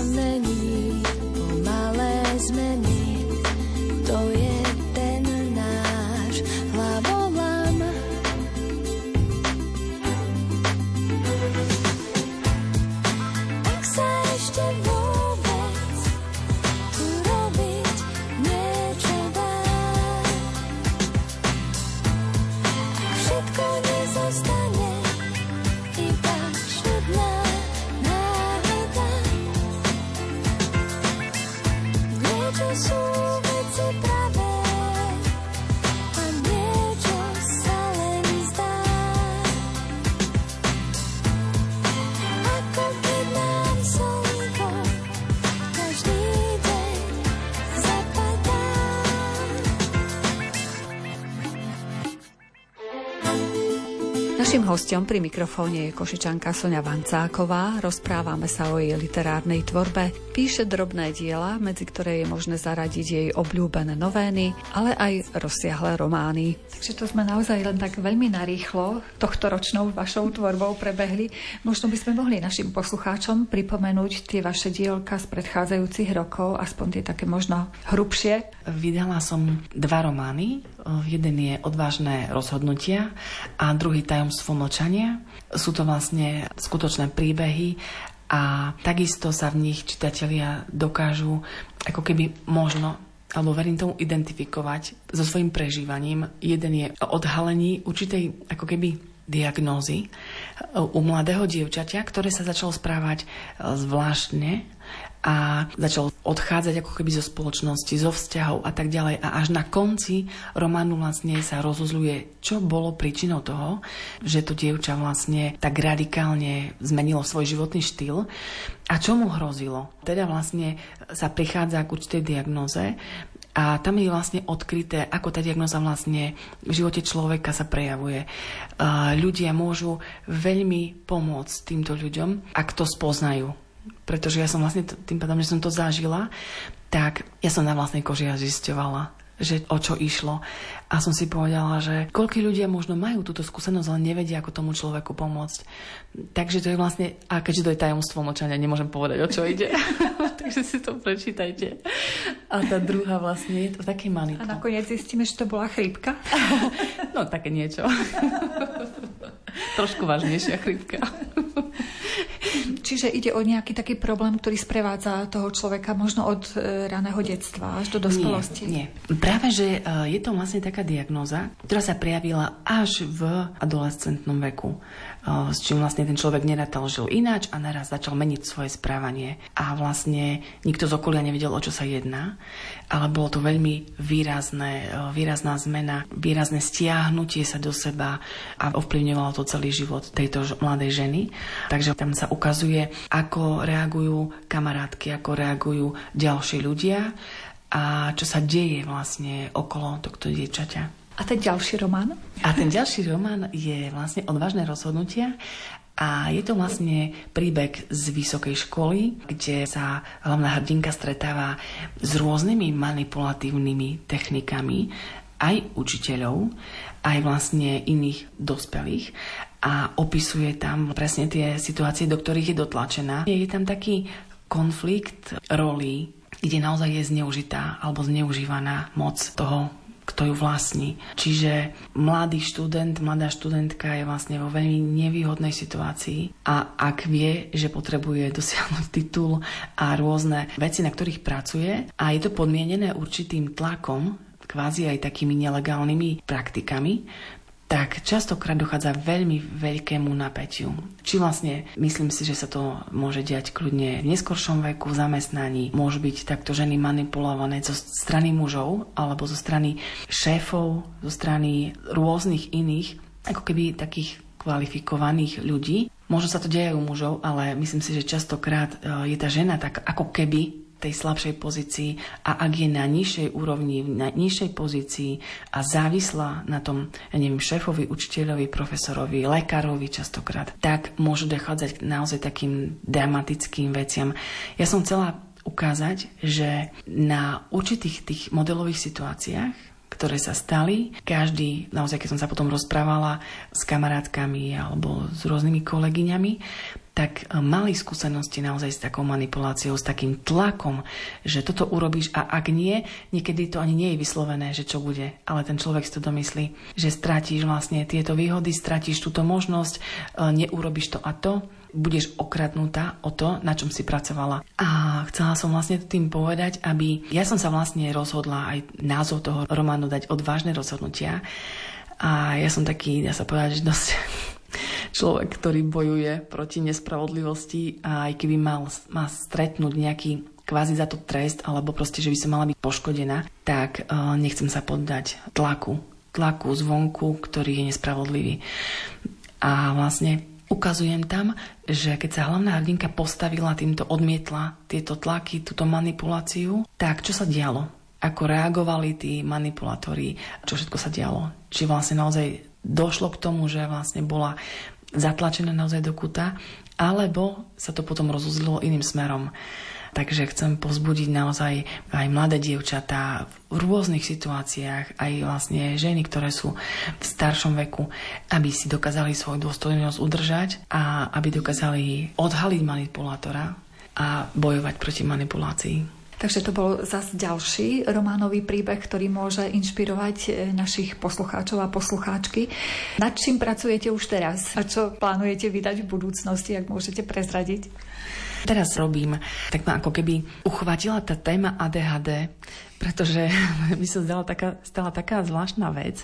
S1: hostom pri mikrofóne je košičanka Sonia Vancáková. Rozprávame sa o jej literárnej tvorbe. Píše drobné diela, medzi ktoré je možné zaradiť jej obľúbené novény, ale aj rozsiahle romány. Takže to sme naozaj len tak veľmi narýchlo tohto ročnou vašou tvorbou prebehli. Možno by sme mohli našim poslucháčom pripomenúť tie vaše dielka z predchádzajúcich rokov, aspoň tie také možno hrubšie.
S3: Vydala som dva romány. Jeden je Odvážne rozhodnutia a druhý Tajomstvo mlčania. Sú to vlastne skutočné príbehy a takisto sa v nich čitatelia dokážu ako keby možno alebo verím tomu identifikovať so svojím prežívaním. Jeden je odhalení určitej ako keby diagnózy u mladého dievčaťa, ktoré sa začalo správať zvláštne a začal odchádzať ako keby zo spoločnosti, zo vzťahov a tak ďalej. A až na konci románu vlastne sa rozuzľuje, čo bolo príčinou toho, že to dievča vlastne tak radikálne zmenilo svoj životný štýl a čo mu hrozilo. Teda vlastne sa prichádza k určitej diagnoze a tam je vlastne odkryté, ako tá diagnoza vlastne v živote človeka sa prejavuje. Ľudia môžu veľmi pomôcť týmto ľuďom, ak to spoznajú pretože ja som vlastne tým pádom, že som to zažila, tak ja som na vlastnej koži zisťovala, že o čo išlo. A som si povedala, že koľko ľudia možno majú túto skúsenosť, ale nevedia, ako tomu človeku pomôcť. Takže to je vlastne, a keďže to je tajomstvo močania, nemôžem povedať, o čo ide. Takže si to prečítajte. A tá druhá vlastne je to také malinko.
S1: A nakoniec zistíme, že to bola chrípka?
S3: no, také niečo. Trošku vážnejšia chrípka.
S1: Čiže ide o nejaký taký problém, ktorý sprevádza toho človeka možno od e, raného detstva až do dospelosti.
S3: Nie, nie. Práve, že e, je to vlastne taká diagnóza, ktorá sa prejavila až v adolescentnom veku s čím vlastne ten človek nerátal žil ináč a naraz začal meniť svoje správanie. A vlastne nikto z okolia nevedel, o čo sa jedná, ale bolo to veľmi výrazné, výrazná zmena, výrazné stiahnutie sa do seba a ovplyvňovalo to celý život tejto mladej ženy. Takže tam sa ukazuje, ako reagujú kamarátky, ako reagujú ďalší ľudia a čo sa deje vlastne okolo tohto dievčaťa.
S1: A ten ďalší román?
S3: A ten ďalší román je vlastne Odvážne rozhodnutia a je to vlastne príbeh z vysokej školy, kde sa hlavná hrdinka stretáva s rôznymi manipulatívnymi technikami aj učiteľov, aj vlastne iných dospelých a opisuje tam presne tie situácie, do ktorých je dotlačená. Je tam taký konflikt rolí, kde naozaj je zneužitá alebo zneužívaná moc toho kto ju vlastní. Čiže mladý študent, mladá študentka je vlastne vo veľmi nevýhodnej situácii a ak vie, že potrebuje dosiahnuť titul a rôzne veci, na ktorých pracuje a je to podmienené určitým tlakom, kvázi aj takými nelegálnymi praktikami, tak častokrát dochádza veľmi veľkému napätiu. Či vlastne myslím si, že sa to môže diať kľudne v neskoršom veku, v zamestnaní, môžu byť takto ženy manipulované zo strany mužov alebo zo strany šéfov, zo strany rôznych iných, ako keby takých kvalifikovaných ľudí. Možno sa to deje u mužov, ale myslím si, že častokrát e, je tá žena tak ako keby tej slabšej pozícii a ak je na nižšej úrovni, na nižšej pozícii a závislá na tom, ja neviem, šéfovi, učiteľovi, profesorovi, lekárovi častokrát, tak môžu dochádzať k naozaj takým dramatickým veciam. Ja som chcela ukázať, že na určitých tých modelových situáciách, ktoré sa stali. Každý, naozaj keď som sa potom rozprávala s kamarátkami alebo s rôznymi kolegyňami, tak e, mali skúsenosti naozaj s takou manipuláciou, s takým tlakom, že toto urobíš a ak nie, niekedy to ani nie je vyslovené, že čo bude, ale ten človek si to domyslí, že stratíš vlastne tieto výhody, stratíš túto možnosť, e, neurobíš to a to, budeš okradnutá o to, na čom si pracovala. A chcela som vlastne tým povedať, aby ja som sa vlastne rozhodla aj názov toho románu dať odvážne rozhodnutia. A ja som taký, ja sa povedať, že dosť človek, ktorý bojuje proti nespravodlivosti a aj keby mal, mal stretnúť nejaký kvázi za to trest, alebo proste, že by som mala byť poškodená, tak uh, nechcem sa poddať tlaku. Tlaku zvonku, ktorý je nespravodlivý. A vlastne ukazujem tam, že keď sa hlavná hrdinka postavila týmto, odmietla tieto tlaky, túto manipuláciu, tak čo sa dialo? Ako reagovali tí manipulátori, čo všetko sa dialo? Či vlastne naozaj došlo k tomu, že vlastne bola zatlačená naozaj do kuta, alebo sa to potom rozuzlilo iným smerom. Takže chcem pozbudiť naozaj aj mladé dievčatá v rôznych situáciách, aj vlastne ženy, ktoré sú v staršom veku, aby si dokázali svoju dôstojnosť udržať a aby dokázali odhaliť manipulátora a bojovať proti manipulácii.
S1: Takže to bol zase ďalší románový príbeh, ktorý môže inšpirovať e, našich poslucháčov a poslucháčky. Nad čím pracujete už teraz a čo plánujete vydať v budúcnosti, ak môžete prezradiť?
S3: Teraz robím, tak ma ako keby uchvátila tá téma ADHD, pretože mi sa zdala taká, stala taká zvláštna vec,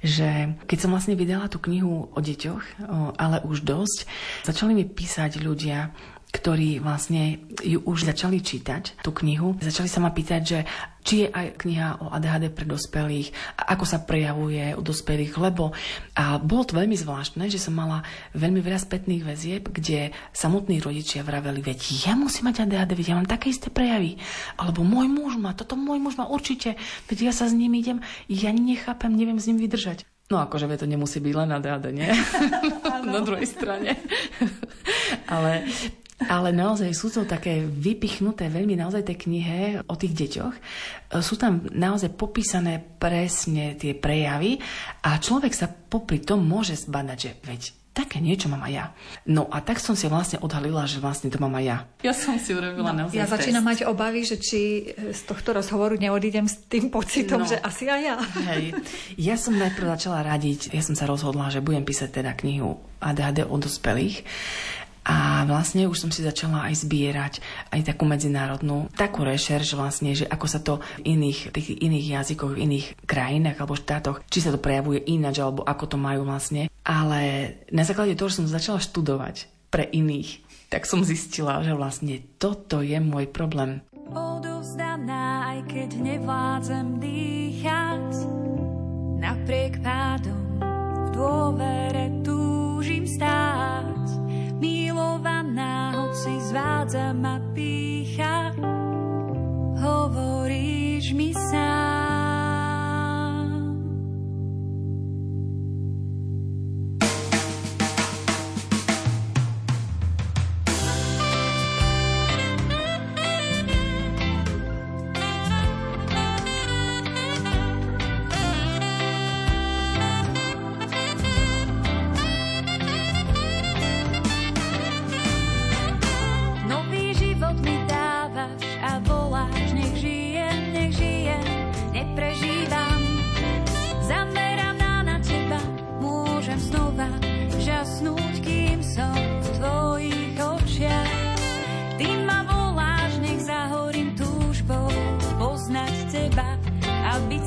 S3: že keď som vlastne vydala tú knihu o deťoch, ale už dosť, začali mi písať ľudia, ktorí vlastne ju už začali čítať, tú knihu. Začali sa ma pýtať, že či je aj kniha o ADHD pre dospelých a ako sa prejavuje u dospelých, lebo a bolo to veľmi zvláštne, že som mala veľmi veľa spätných väzieb, kde samotní rodičia vraveli, veď ja musím mať ADHD, veď ja mám také isté prejavy, alebo môj muž má, toto môj muž má určite, veď ja sa s ním idem, ja nechápem, neviem s ním vydržať. No akože to nemusí byť len ADHD, nie? Na druhej strane. Ale ale naozaj sú to také vypichnuté veľmi naozaj tej knihe o tých deťoch. Sú tam naozaj popísané presne tie prejavy a človek sa popri tom môže zbadať, že veď také niečo mám aj ja. No a tak som si vlastne odhalila, že vlastne to mám aj ja. Ja som si urobila no, naozaj
S1: Ja začínam test. mať obavy, že či z tohto rozhovoru neodídem s tým pocitom, no, že asi aj ja.
S3: Hej. Ja som najprv začala radiť, ja som sa rozhodla, že budem písať teda knihu ADHD o dospelých A vlastne už som si začala aj zbierať aj takú medzinárodnú, takú rešerš vlastne, že ako sa to v iných, tých iných jazykoch, v iných krajinách alebo štátoch, či sa to prejavuje ináč, alebo ako to majú vlastne. Ale na základe toho, že som začala študovať pre iných, tak som zistila, že vlastne toto je môj problém.
S6: Odovzdaná, aj keď nevládzem dýchať, napriek pádom v dôvere túžim stáť. Milovaná, hoci zvádza ma pícha, hovoríš mi sám.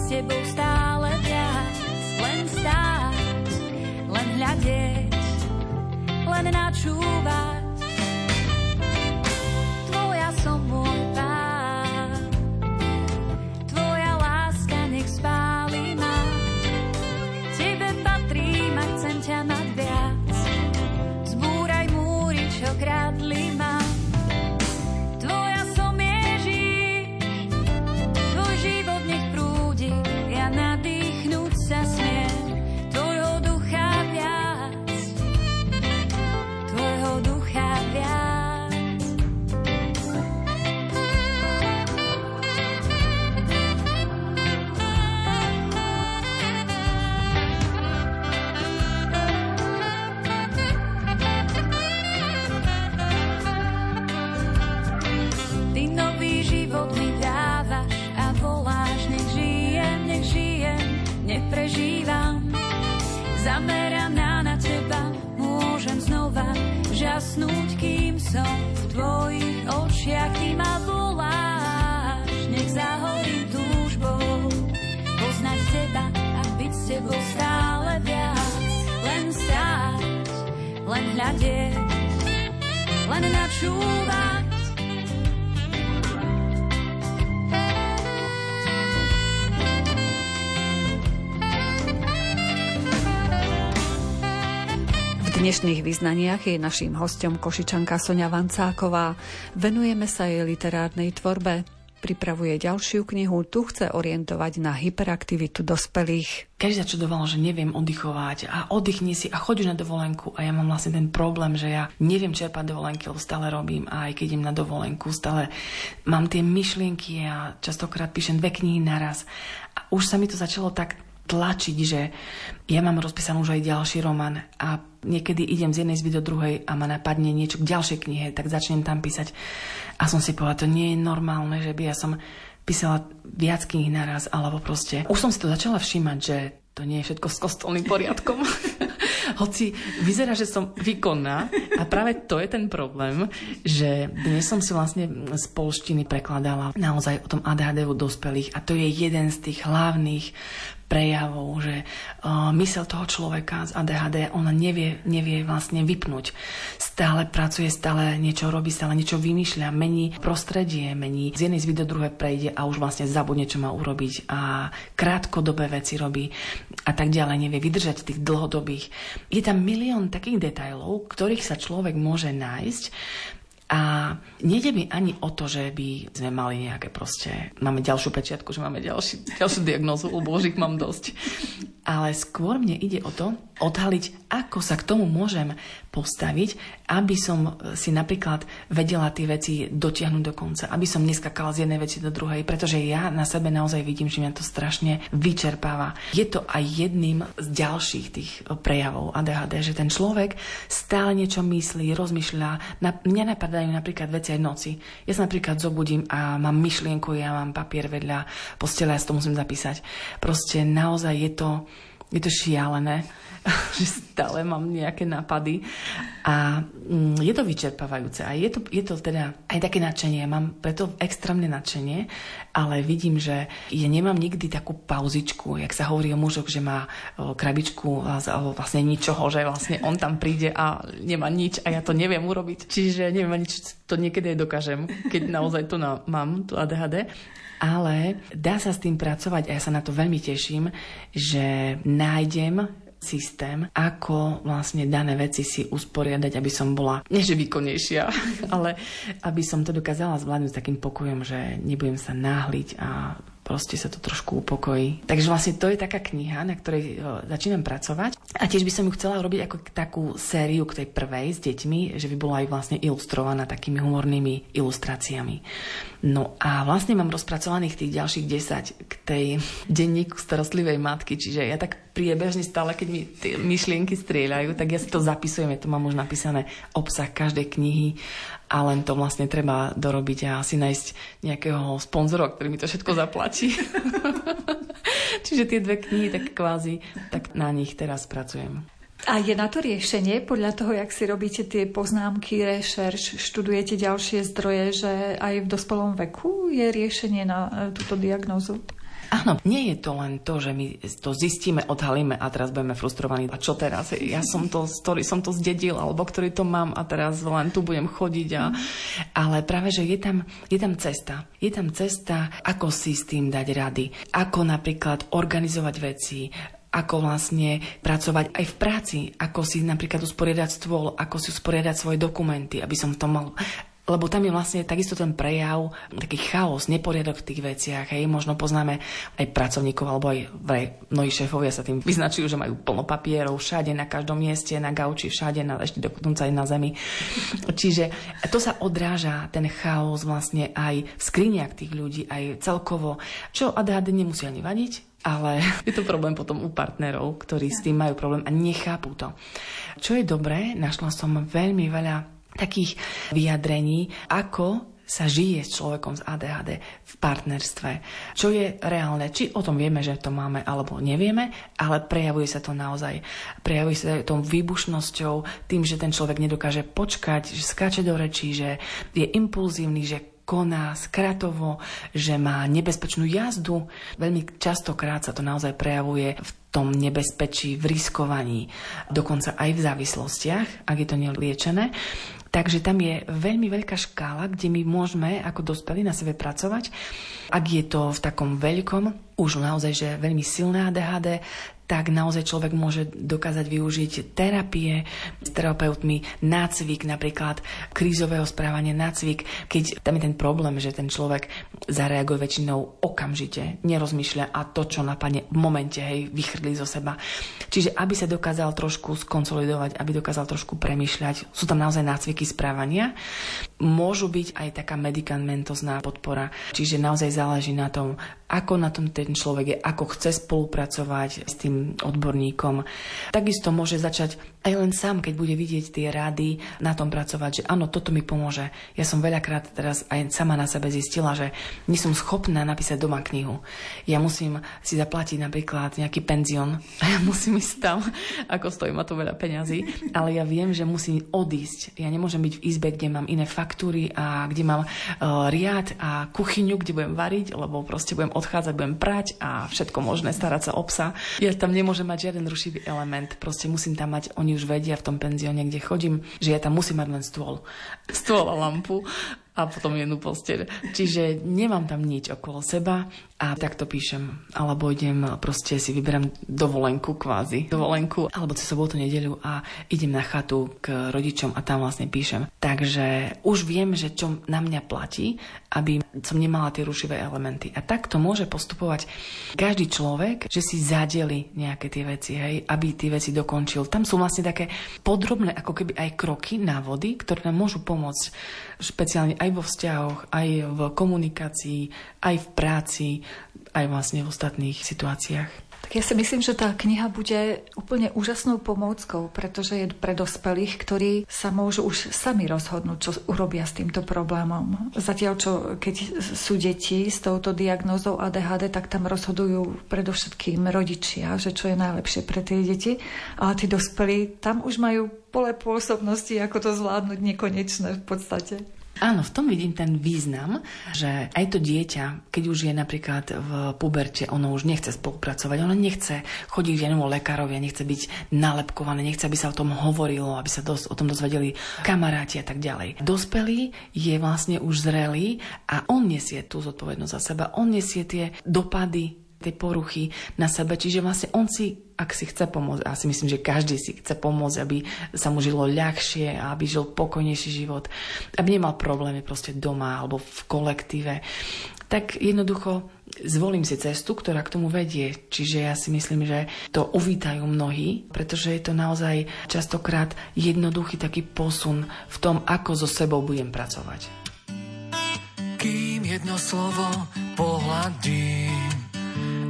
S6: tebou stále viac, len stáť, len hľadieť, len načúvať.
S1: Dnešných vyznaniach je naším hostom Košičanka Sonia Vancáková. Venujeme sa jej literárnej tvorbe. Pripravuje ďalšiu knihu, tu chce orientovať na hyperaktivitu dospelých.
S3: Každý začudoval, že neviem oddychovať a oddychni si a choď na dovolenku a ja mám vlastne ten problém, že ja neviem čerpať dovolenky, lebo stále robím a aj keď idem na dovolenku, stále mám tie myšlienky a častokrát píšem dve knihy naraz. A už sa mi to začalo tak tlačiť, že ja mám rozpísanú už aj ďalší román a niekedy idem z jednej zby do druhej a ma napadne niečo k ďalšej knihe, tak začnem tam písať. A som si povedala, to nie je normálne, že by ja som písala viac kníh naraz, alebo proste... Už som si to začala všímať, že to nie je všetko s kostolným poriadkom. Hoci vyzerá, že som výkonná a práve to je ten problém, že dnes som si vlastne z polštiny prekladala naozaj o tom ADHD u dospelých a to je jeden z tých hlavných prejavov, že uh, mysel toho človeka z ADHD, ona nevie, nevie vlastne vypnúť. Stále pracuje, stále niečo robí, stále niečo vymýšľa, mení prostredie, mení z jednej zby do druhej prejde a už vlastne zabudne, čo má urobiť a krátkodobé veci robí a tak ďalej, nevie vydržať tých dlhodobých. Je tam milión takých detajlov, ktorých sa človek môže nájsť, a nejde mi ani o to, že by sme mali nejaké proste, máme ďalšiu pečiatku, že máme ďalší, ďalšiu diagnózu, lebo ich mám dosť. Ale skôr mne ide o to, odhaliť, ako sa k tomu môžem postaviť, aby som si napríklad vedela tie veci dotiahnuť do konca, aby som neskakala z jednej veci do druhej, pretože ja na sebe naozaj vidím, že mňa to strašne vyčerpáva. Je to aj jedným z ďalších tých prejavov ADHD, že ten človek stále niečo myslí, rozmýšľa. Na, mňa napadajú napríklad veci aj noci. Ja sa napríklad zobudím a mám myšlienku, ja mám papier vedľa postele, ja si to musím zapísať. Proste naozaj je to, je to šialené že stále mám nejaké nápady. A mm, je to vyčerpávajúce. A je to, je to teda aj také nadšenie, mám preto extrémne nadšenie, ale vidím, že ja nemám nikdy takú pauzičku, jak sa hovorí o mužoch, že má krabičku vlastne ničoho, že vlastne on tam príde a nemá nič a ja to neviem urobiť. Čiže neviem ani, či to niekedy aj dokážem, keď naozaj to na, mám, to ADHD ale dá sa s tým pracovať a ja sa na to veľmi teším, že nájdem systém, ako vlastne dané veci si usporiadať, aby som bola, nie výkonnejšia, ale aby som to dokázala zvládnuť s takým pokojom, že nebudem sa náhliť a proste sa to trošku upokojí. Takže vlastne to je taká kniha, na ktorej začínam pracovať. A tiež by som ju chcela robiť ako takú sériu k tej prvej s deťmi, že by bola aj vlastne ilustrovaná takými humornými ilustráciami. No a vlastne mám rozpracovaných tých ďalších 10 k tej denníku starostlivej matky, čiže ja tak priebežne stále, keď mi tie myšlienky strieľajú, tak ja si to zapisujem, ja to mám už napísané obsah každej knihy a len to vlastne treba dorobiť a asi nájsť nejakého sponzora, ktorý mi to všetko zaplatí. Čiže tie dve knihy, tak kvázi, tak na nich teraz pracujem.
S1: A je na to riešenie, podľa toho, jak si robíte tie poznámky, rešerš, študujete ďalšie zdroje, že aj v dospelom veku je riešenie na e, túto diagnózu?
S3: Áno, nie je to len to, že my to zistíme, odhalíme a teraz budeme frustrovaní. A čo teraz? Ja som to, ktorý som to zdedil, alebo ktorý to mám a teraz len tu budem chodiť. A... Ale práve, že je tam, je tam cesta. Je tam cesta, ako si s tým dať rady. Ako napríklad organizovať veci, ako vlastne pracovať aj v práci, ako si napríklad usporiadať stôl, ako si usporiadať svoje dokumenty, aby som to mal lebo tam je vlastne takisto ten prejav, taký chaos, neporiadok v tých veciach. Hej. Možno poznáme aj pracovníkov, alebo aj vraj mnohí šéfovia sa tým vyznačujú, že majú plno papierov všade, na každom mieste, na gauči, všade, na, ešte dokonca aj na zemi. Čiže to sa odráža, ten chaos vlastne aj v skriniach tých ľudí, aj celkovo, čo ADHD nemusí ani vadiť, ale je to problém potom u partnerov, ktorí s tým majú problém a nechápu to. Čo je dobré, našla som veľmi veľa takých vyjadrení, ako sa žije s človekom z ADHD v partnerstve. Čo je reálne? Či o tom vieme, že to máme, alebo nevieme, ale prejavuje sa to naozaj. Prejavuje sa to výbušnosťou, tým, že ten človek nedokáže počkať, že skáče do rečí, že je impulzívny, že koná skratovo, že má nebezpečnú jazdu. Veľmi častokrát sa to naozaj prejavuje v tom nebezpečí, v riskovaní, dokonca aj v závislostiach, ak je to neliečené. Takže tam je veľmi veľká škála, kde my môžeme ako dospelí na sebe pracovať. Ak je to v takom veľkom, už naozaj, že veľmi silné ADHD, tak naozaj človek môže dokázať využiť terapie s terapeutmi, nácvik napríklad, krízového správania, nácvik, keď tam je ten problém, že ten človek zareaguje väčšinou okamžite, nerozmýšľa a to, čo napadne v momente, hej, vychrli zo seba. Čiže aby sa dokázal trošku skonsolidovať, aby dokázal trošku premýšľať, sú tam naozaj nácviky správania. Môžu byť aj taká medikamentozná podpora, čiže naozaj záleží na tom, ako na tom ten človek je, ako chce spolupracovať s tým odborníkom. Takisto môže začať aj len sám, keď bude vidieť tie rady, na tom pracovať, že áno, toto mi pomôže. Ja som veľakrát teraz aj sama na sebe zistila, že nie som schopná napísať doma knihu. Ja musím si zaplatiť napríklad nejaký penzión ja musím ísť tam, ako stojí ma to veľa peňazí, ale ja viem, že musím odísť. Ja nemôžem byť v izbe, kde mám iné faktúry a kde mám uh, riad a kuchyňu, kde budem variť, lebo proste budem odchádzať, budem prať a všetko možné, starať sa o psa. Ja tam nemôžem mať žiaden rušivý element, proste musím tam mať, oni už vedia v tom penzióne, kde chodím, že ja tam musím mať len stôl. Stôl a lampu a potom jednu posteľ. Čiže nemám tam nič okolo seba a takto píšem. Alebo idem, proste si vyberám dovolenku kvázi, dovolenku, alebo cez sobotu, nedeľu a idem na chatu k rodičom a tam vlastne píšem. Takže už viem, že čo na mňa platí, aby som nemala tie rušivé elementy. A takto môže postupovať každý človek, že si zadeli nejaké tie veci, hej, aby tie veci dokončil. Tam sú vlastne také podrobné, ako keby aj kroky, návody, ktoré nám môžu pomôcť špeciálne aj vo vzťahoch, aj v komunikácii, aj v práci, aj vlastne v ostatných situáciách.
S1: Tak ja si myslím, že tá kniha bude úplne úžasnou pomôckou, pretože je pre dospelých, ktorí sa môžu už sami rozhodnúť, čo urobia s týmto problémom. Zatiaľ, čo keď sú deti s touto diagnózou ADHD, tak tam rozhodujú predovšetkým rodičia, že čo je najlepšie pre tie deti. Ale tí dospelí tam už majú pole pôsobnosti, ako to zvládnuť nekonečné v podstate.
S3: Áno, v tom vidím ten význam, že aj to dieťa, keď už je napríklad v puberte, ono už nechce spolupracovať, ono nechce chodiť k žiadnemu lekárovi, nechce byť nalepkované, nechce, aby sa o tom hovorilo, aby sa dos- o tom dozvedeli kamaráti a tak ďalej. Dospelý je vlastne už zrelý a on nesie tú zodpovednosť za seba, on nesie tie dopady tej poruchy na sebe. Čiže vlastne on si, ak si chce pomôcť, a si myslím, že každý si chce pomôcť, aby sa mu žilo ľahšie aby žil pokojnejší život, aby nemal problémy proste doma alebo v kolektíve, tak jednoducho zvolím si cestu, ktorá k tomu vedie. Čiže ja si myslím, že to uvítajú mnohí, pretože je to naozaj častokrát jednoduchý taký posun v tom, ako so sebou budem pracovať.
S7: Kým jedno slovo pohľadím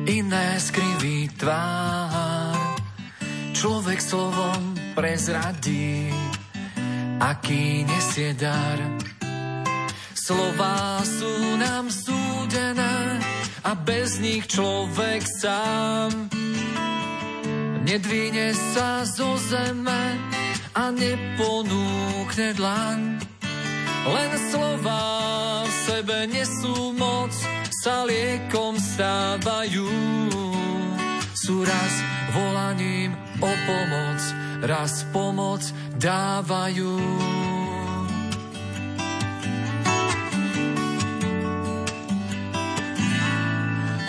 S7: iné skriví tvár. Človek slovom prezradí, aký nesie dar. Slová sú nám súdené a bez nich človek sám nedvíne sa zo zeme a neponúkne dlaň. Len slova v sebe nesú moc, sa liekom stávajú. Sú raz volaním o pomoc, raz pomoc dávajú.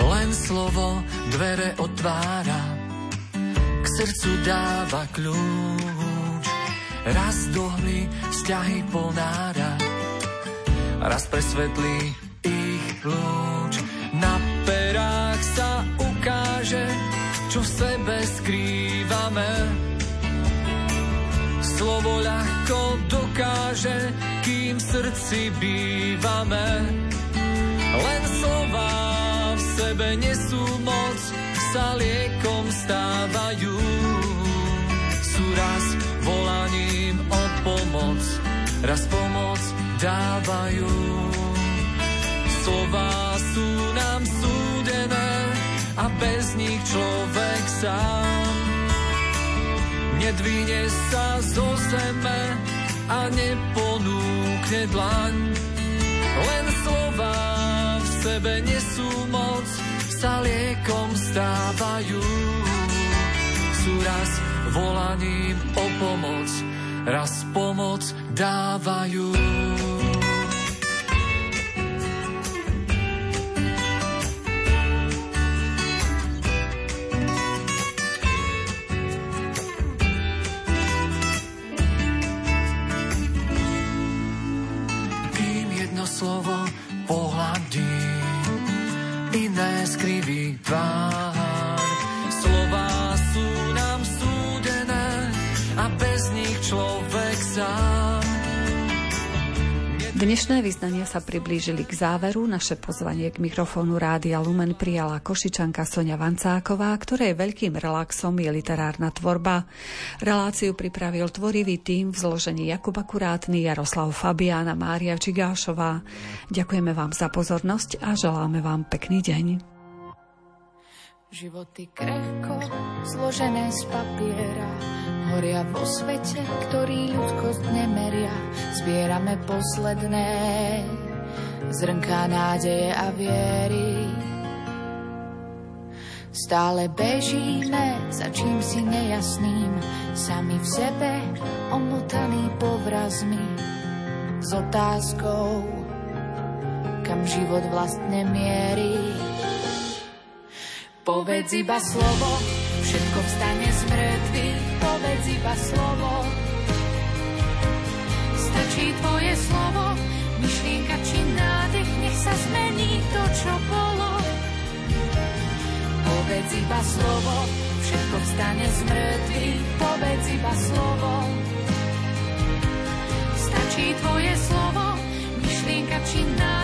S7: Len slovo dvere otvára, k srdcu dáva kľúč. Raz dohli vzťahy ponára, raz presvetlí ich lúč. Na perách sa ukáže, čo v sebe skrývame. Slovo ľahko dokáže, kým v srdci bývame. Len slova v sebe nesú moc, sa liekom stávajú. Sú raz volaním o pomoc, raz pomoc dávajú. Slova sú nám súdené a bez nich človek sám nedvíne sa zo zeme a neponúkne dlaň. Len slova v sebe nesú moc, sa liekom stávajú. Sú raz volaním o pomoc, raz pomoc dávajú.
S1: Dnešné vyznania sa priblížili k záveru. Naše pozvanie k mikrofónu Rádia Lumen prijala košičanka Sonia Vancáková, ktorej veľkým relaxom je literárna tvorba. Reláciu pripravil tvorivý tým v zložení Jakub Akurátny, Jaroslav Fabiána, Mária Čigášová. Ďakujeme vám za pozornosť a želáme vám pekný deň.
S8: Životy krehko, zložené z papiera, horia vo svete, ktorý ľudskosť nemeria. Zbierame posledné zrnká nádeje a viery. Stále bežíme za čím si nejasným, sami v sebe omotaní povrazmi. S otázkou, kam život vlastne mierí. Povedz iba slovo, všetko vstane z mŕtvych, povedz iba slovo. Stačí tvoje slovo, myšlienka či nádych, nech sa zmení to, čo bolo. Povedz iba slovo, všetko vstane z mŕtvych, povedz iba slovo. Stačí tvoje slovo, myšlienka či nádych,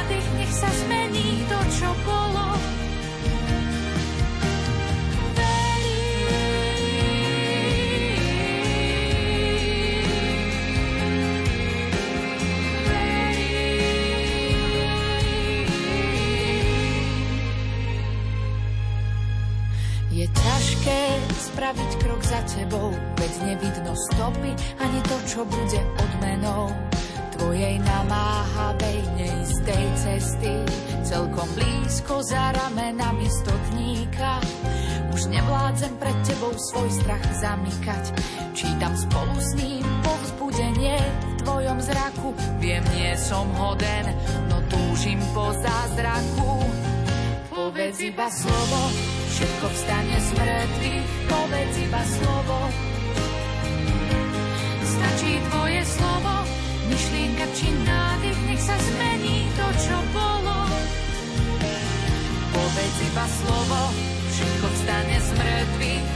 S8: svoj strach zamykať. Čítam spolu s ním povzbudenie v tvojom zraku, viem, nie som hoden, no túžim po zázraku. Povedz iba slovo, všetko vstane z mŕtvych, povedz iba slovo. Stačí tvoje slovo, myšlienka či nádych, nech sa zmení to, čo bolo. Povedz iba slovo, všetko vstane z mŕtvych,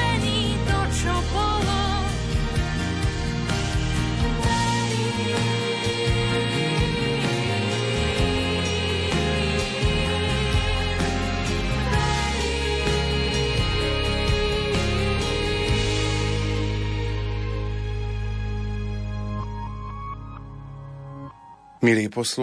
S9: Milí poslucháči,